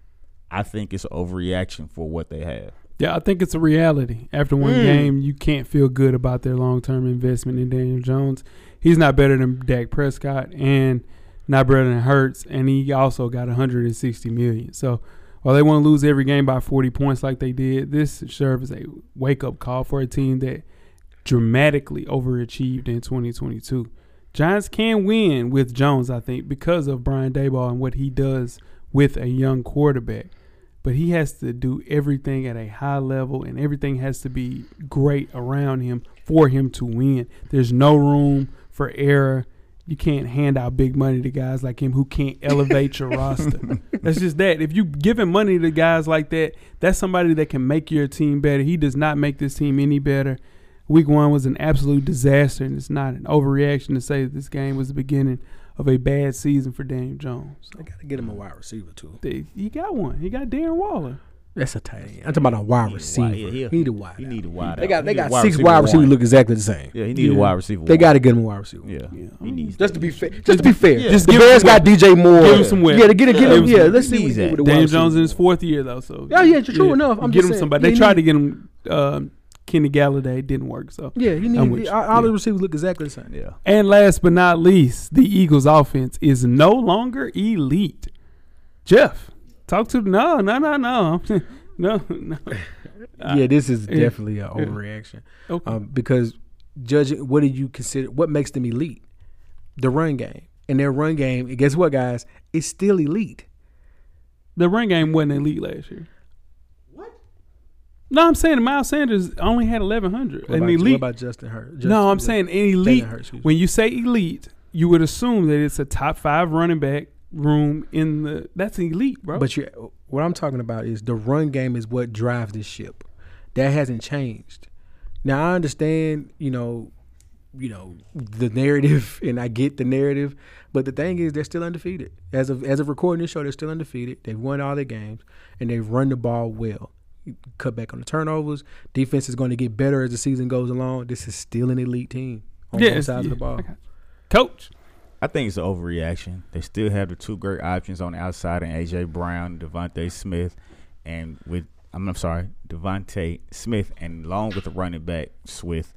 I think it's an overreaction for what they have. Yeah, I think it's a reality. After one Mm. game, you can't feel good about their long term investment in Daniel Jones. He's not better than Dak Prescott and not better than Hurts, and he also got 160 million. So while they want to lose every game by 40 points like they did, this serves as a wake up call for a team that dramatically overachieved in 2022. Giants can win with Jones, I think, because of Brian Daboll and what he does with a young quarterback but he has to do everything at a high level and everything has to be great around him for him to win. There's no room for error. You can't hand out big money to guys like him who can't elevate your roster. That's just that. If you giving money to guys like that, that's somebody that can make your team better. He does not make this team any better. Week one was an absolute disaster, and it's not an overreaction to say that this game was the beginning of a bad season for Daniel Jones. I gotta get him a wide receiver too. They, he got one. He got Darren Waller. That's a tight end. I'm talking about a wide receiver. Yeah, He he- need a wide. He out. need a wide. They got they He need a got six wide receivers look exactly the same. Yeah, he need a wide receiver. They got to get him a wide receiver. Yeah, Yeah, he needs. Just to be fair. Just to be fair. Just the Bears got DJ Moore. Give him some whip. Yeah, to get it, get him. him Yeah, some- let's see he what needs he do that. with the Daniel Jones in his fourth year though, so Yeah, yeah, true enough. I'm get him somebody. They tried to get him. Uh, Kenny Golladay didn't work. So Yeah, he I'm with need all, all the receivers look exactly the same. Yeah. And last but not least, the Eagles' offense is no longer elite. Jeff, talk to no, no, no, no, no, no. yeah, this is definitely an overreaction. Okay. Um, because judging, what do you consider? What makes them elite? The run game. And their run game, and guess what, guys? It's still elite. The run game wasn't elite last year. No, I'm saying Miles Sanders only had 1,100. What An about, elite. what about Justin Hurts? Justin, no, I'm saying an elite. Hurts, when you say elite, you would assume that it's a top five running back room in the. That's elite, bro. But you, what I'm talking about is the run game is what drives this ship. That hasn't changed. Now I understand, you know, you know the narrative, and I get the narrative. But the thing is, they're still undefeated. As of as of recording this show, they're still undefeated. They've won all their games, and they've run the ball well. Cut back on the turnovers. Defense is going to get better as the season goes along. This is still an elite team on Yeah, both sides yeah, of the ball. okay. Coach. I think it's an overreaction. They still have the two great options on the outside in AJ Brown, DeVonta Smith, and with I'm, I'm sorry, DeVonta Smith, and along with the running back Swift.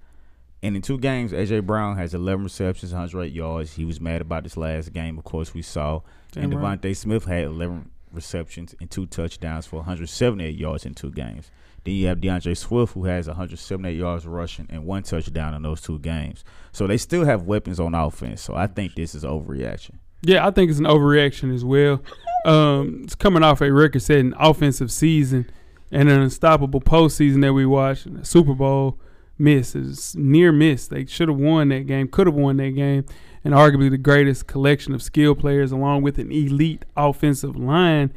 And in two games, AJ Brown has 11 receptions, 108 yards. He was mad about this last game, of course, we saw. Damn and right. DeVonta Smith had 11 receptions and two touchdowns for 178 yards in two games. Then you have D'Andre Swift, who has 178 yards rushing and one touchdown in those two games. So they still have weapons on offense. So I think this is overreaction. Yeah, I think it's an overreaction as well. Um, it's coming off a record-setting offensive season and an unstoppable postseason that we watched. Super Bowl miss is near miss. They should have won that game, could have won that game, and arguably the greatest collection of skill players, along with an elite offensive line.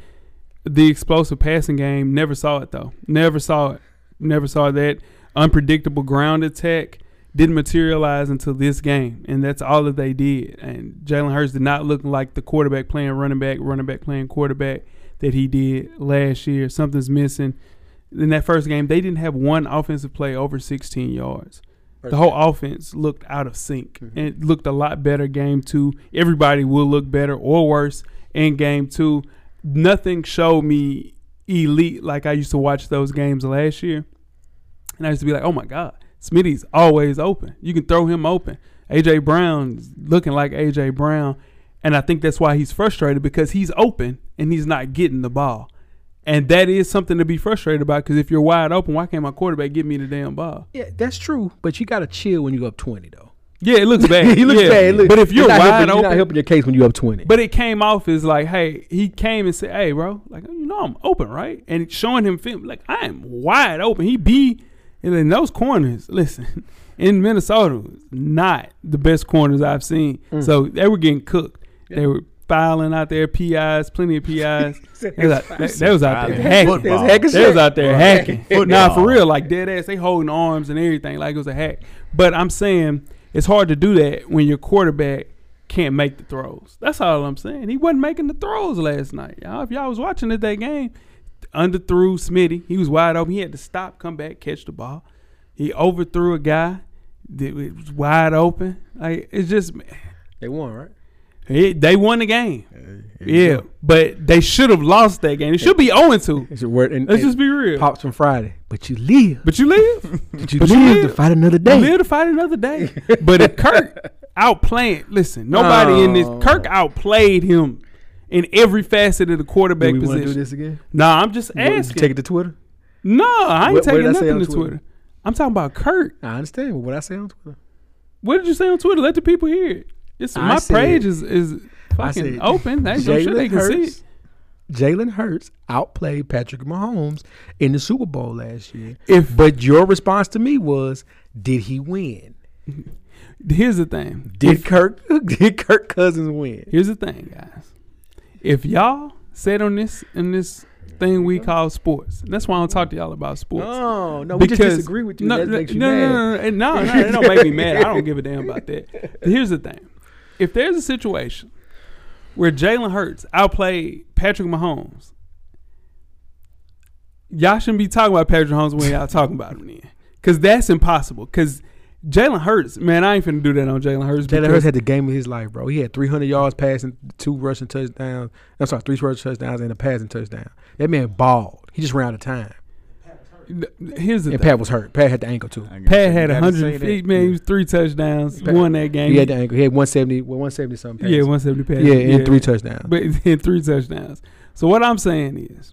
The explosive passing game never saw it though. Never saw it. Never saw that unpredictable ground attack didn't materialize until this game, and that's all that they did. And Jalen Hurts did not look like the quarterback playing running back, running back playing quarterback that he did last year. Something's missing. In that first game, they didn't have one offensive play over 16 yards. The whole offense looked out of sync and it looked a lot better game two. Everybody will look better or worse in game two. Nothing showed me elite like I used to watch those games last year. And I used to be like, oh my God, Smitty's always open. You can throw him open. AJ Brown's looking like AJ Brown. And I think that's why he's frustrated because he's open and he's not getting the ball. And that is something to be frustrated about because if you're wide open, why can't my quarterback give me the damn ball? Yeah, that's true. But you got to chill when you go up 20, though. Yeah, it looks bad. he looks Yeah. bad. Look, but if you're not wide helping, open, you're not helping your case when you're up 20. but it came off as like, hey, he came and said, hey, bro, like you know I'm open, right? And showing him film like I am wide open. He be in those corners. Listen, in Minnesota, not the best corners I've seen. Mm. So they were getting cooked. They were filing out there PIs, plenty of PIs. they, was out, they, they was out there hacking. Football. They was They was out there hacking. Football. Nah, for real, like dead ass. They holding arms and everything like it was a hack. But I'm saying it's hard to do that when your quarterback can't make the throws. That's all I'm saying. He wasn't making the throws last night. Y'all, if y'all was watching it that game, underthrew Smitty. He was wide open. He had to stop, come back, catch the ball. He overthrew a guy that was wide open. Like it's just they won, right? It, they won the game. yeah, but they should have lost that game. It should be 0 2. It's a word. And, Let's and just be real. Pops from Friday. But you live. But you live. But you But you live to fight another day. You live to fight another day. but if Kirk outplayed, listen, nobody in this Oh. Kirk outplayed him in every facet of the quarterback Do we want to position. do this again? Nah, I'm just You asking. Take it to Twitter? no, I ain't What- what taking say nothing to Twitter? Twitter. I'm talking about Kirk. I understand what I say on Twitter. What did you say on Twitter? Let the people hear it. It's I my said- page is is fucking said open. No shit they can see. Hurts- Jalen Hurts outplayed Patrick Mahomes in the Super Bowl last year. If- but your response to me was, did he win? Here's the thing. Did If- Kirk did Kirk Cousins win? Here's the thing, guys. If y'all said on this in this thing we call sports, that's why I don't talk to y'all about sports. No, no, we just disagree with you. No, That no, makes you no, mad. no, no, no, no, no, it don't make me mad. I don't give a damn about that. Here's the thing: if there's a situation where Jalen Hurts outplayed Patrick Mahomes, y'all shouldn't be talking about Patrick Mahomes when y'all talking about him then, because that's impossible. Because Jalen Hurts, man, I ain't finna do that on Jalen Hurts. Jalen Hurts had the game of his life, bro. He had 300 yards passing, two rushing touchdowns. I'm sorry, three rushing touchdowns and a passing touchdown. That man balled. He just ran out of time. Here's the And thing. Pat was hurt. Pat had the ankle too. Pat had You gotta say 150 that. man, he was three touchdowns, Pat- won that game. He had the ankle. He had 170, well, 170 something. yeah, passes. 170 pass. Yeah, and three touchdowns. But in three touchdowns. So what I'm saying is,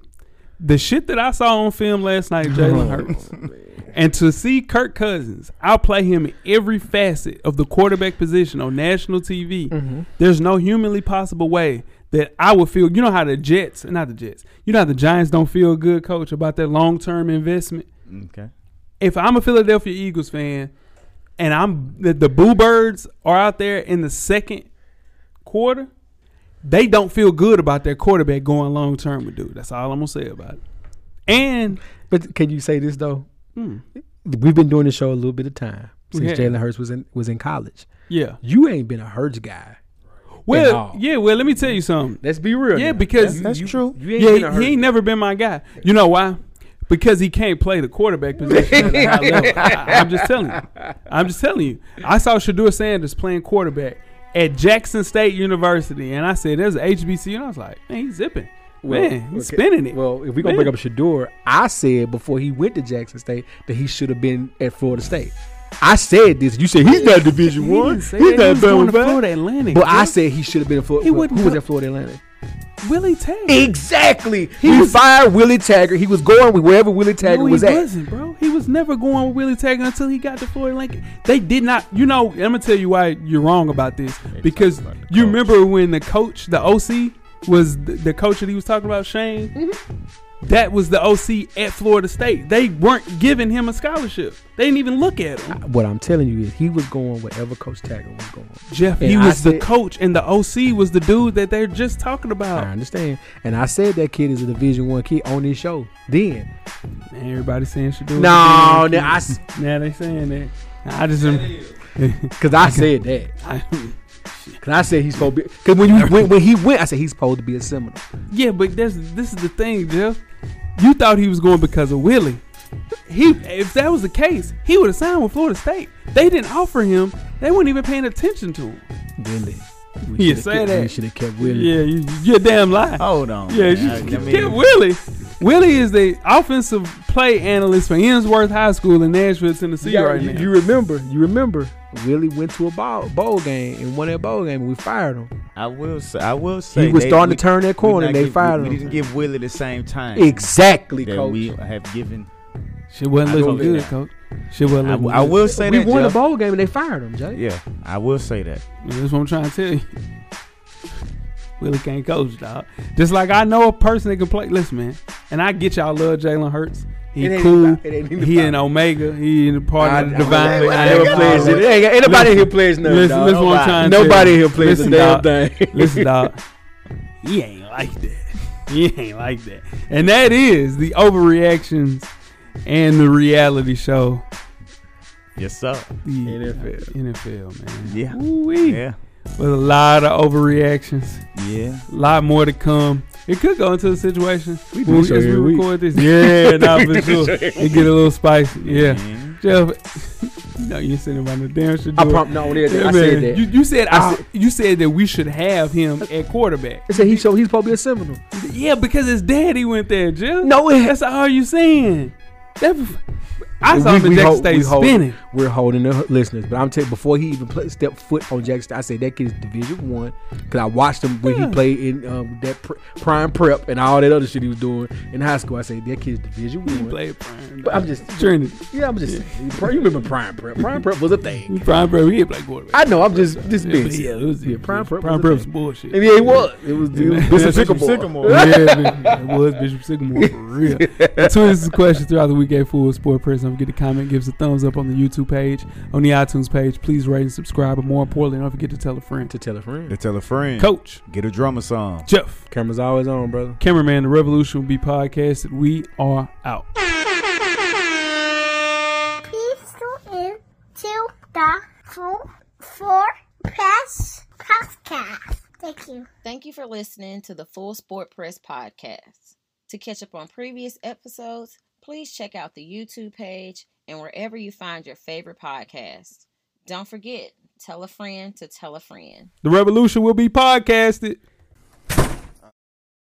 the shit that I saw on film last night, Jalen Hurts, and to see Kirk Cousins I'll play him in every facet of the quarterback position on national TV, Mm-hmm. there's no humanly possible way that I would feel. You know how the Jets, not the Jets, you know how the Giants don't feel good, coach, about that long term investment. Okay. If I'm a Philadelphia Eagles fan, and I'm the, the Boo Birds are out there in the second quarter, they don't feel good about their quarterback going long term with dude. That's all I'm gonna say about it. And But can you say this though? Hmm. We've been doing this show a little bit of time since have. Jalen Hurts was in was in college. yeah, You ain't been a Hurts guy. Well, yeah, well, let me tell you something. Let's be real. Yeah, now. because That's- you- true. You ain't yeah, he Hurts ain't never been my guy. You know why? because he can't play the quarterback position at a high level. I'm just telling you. I'm just telling you. I saw Shedeur Sanders playing quarterback at Jackson State University, and I said, "There's an HBCU," and I was like, "Man, he's zipping." Man, he's okay. spinning it. Well, if we're gonna Man. bring up Shedeur, I said before he went to Jackson State that he should have been at Florida State. I said this. You said he's not Division He One. He's that. not He was going to Florida Atlantic, But I said he should have been in Florida. He wouldn't was go- at Florida Atlantic? Willie Taggart. Exactly. He, He was- fired Willie Taggart. He was going with wherever Willie Taggart no, he was at. wasn't, bro. He was never going with Willie Taggart until he got to Florida Lincoln. They did not. You know, I'm gonna tell you why you're wrong about this because you remember when the coach, the OC, was the, the coach that he was talking about, Shane. Mm-hmm. That was the OC at Florida State. They weren't giving him a scholarship. They didn't even look at him. What I'm telling you is he was going wherever Coach Taggart was going. Jeff, And he was the coach, and the OC was the dude that they're just talking about. I understand, and I said that kid is a Division One kid on this show. Then everybody saying should do it. No, now I s- now they saying that. I just because I said that. I, Cause I said he's supposed to be. Cause when you when, when he went, I said he's supposed to be a Seminole. Yeah, but this this is the thing, Jeff. You thought he was going because of Willie. He, if that was the case, he would have signed with Florida State. They didn't offer him. They weren't even paying attention to him. Really? You say that? We should have kept Willie. Yeah, you, you're damn lie. Hold on. Yeah, man. you I- I kept mean- Willie. Willie is the offensive play analyst for Ensworth High School in Nashville, Tennessee, You, right you, now. you remember? You remember? Willie went to a bowl, bowl game and won that bowl game, and we fired him. I will say. I will say. He was they- starting we- to turn that corner, and they give- fired we, him. We didn't give Willie the same time. Exactly, that coach. we have given. She wasn't I looking told you good, that. coach. Shit wasn't I, looking I good. will say we that. won a bowl game and they fired him, Jay. Yeah, I will say that. That's what I'm trying to tell you. Willie can't coach, dog. Just like I know a person that can play. Listen, man, and I get y'all love Jalen Hurts. He It cool. about- ain't he in Omega. He in the part I- of the I- divine. I- Feminine. I never plays it. Ain't- ain't nobody Listen, here plays nothing, Listen, dog. listen what I'm trying to Nobody tell here plays a Listen, damn dog. thing. Listen, dog. He ain't like that. He ain't like that. And that is the overreactions and the reality show. Yes, sir. The NFL. NFL, man. Yeah. Ooh-wee. Yeah. With a lot of overreactions. Yeah. A lot more to come. It could go into a situation We do when this as we every week. record this. Yeah, nah, for sure. It get a little spicy. Yeah. Mhm. Jeff, no, you ain't saying about no damn shit. I prom- no, yeah, I said that. You, you said I I said- you said that we should have him at quarterback. They said he so he's supposed to be a Seminole. Yeah, because his daddy went there, Jeff. No, it- that's all you saying. That, I saw We- him in we Jackson hold- State we hold- spinning. We're holding the listeners, but I'm telling before he even play, stepped foot on Jackson State, I said that kid is Division One because I watched him when Yeah. he played in um, that pr- prime prep and all that other shit he was doing in high school. I said that kid is Division He One. played prime. But I'm just Trinity. Yeah, I'm just saying. You remember prime prep? Prime prep was a thing. Prime prep. He didn't play quarterback. I know. I'm just just Yeah, being but yeah, it was yeah. Prime prep. Prime prep was bullshit. And yeah, it was. It was, it was Bishop Sycamore. Sycamore. yeah, it was Bishop Sycamore for real. Tweet us questions throughout the week at Full Sport Press. Don't forget to comment, give us a thumbs up on the YouTube page, on the iTunes page. Please rate and subscribe, but more importantly, don't forget to tell a friend. To tell a friend. To tell a friend. Coach, Get a drummer song. Jeff, Camera's always on, brother. cameraman, the revolution will be podcasted. We are out. Please tune in to the Full Sport Press podcast. Thank you. Thank you for listening to the Full Sport Press podcast. To catch up on previous episodes, please check out the YouTube page and wherever you find your favorite podcast. Don't forget, tell a friend to tell a friend. The revolution will be podcasted.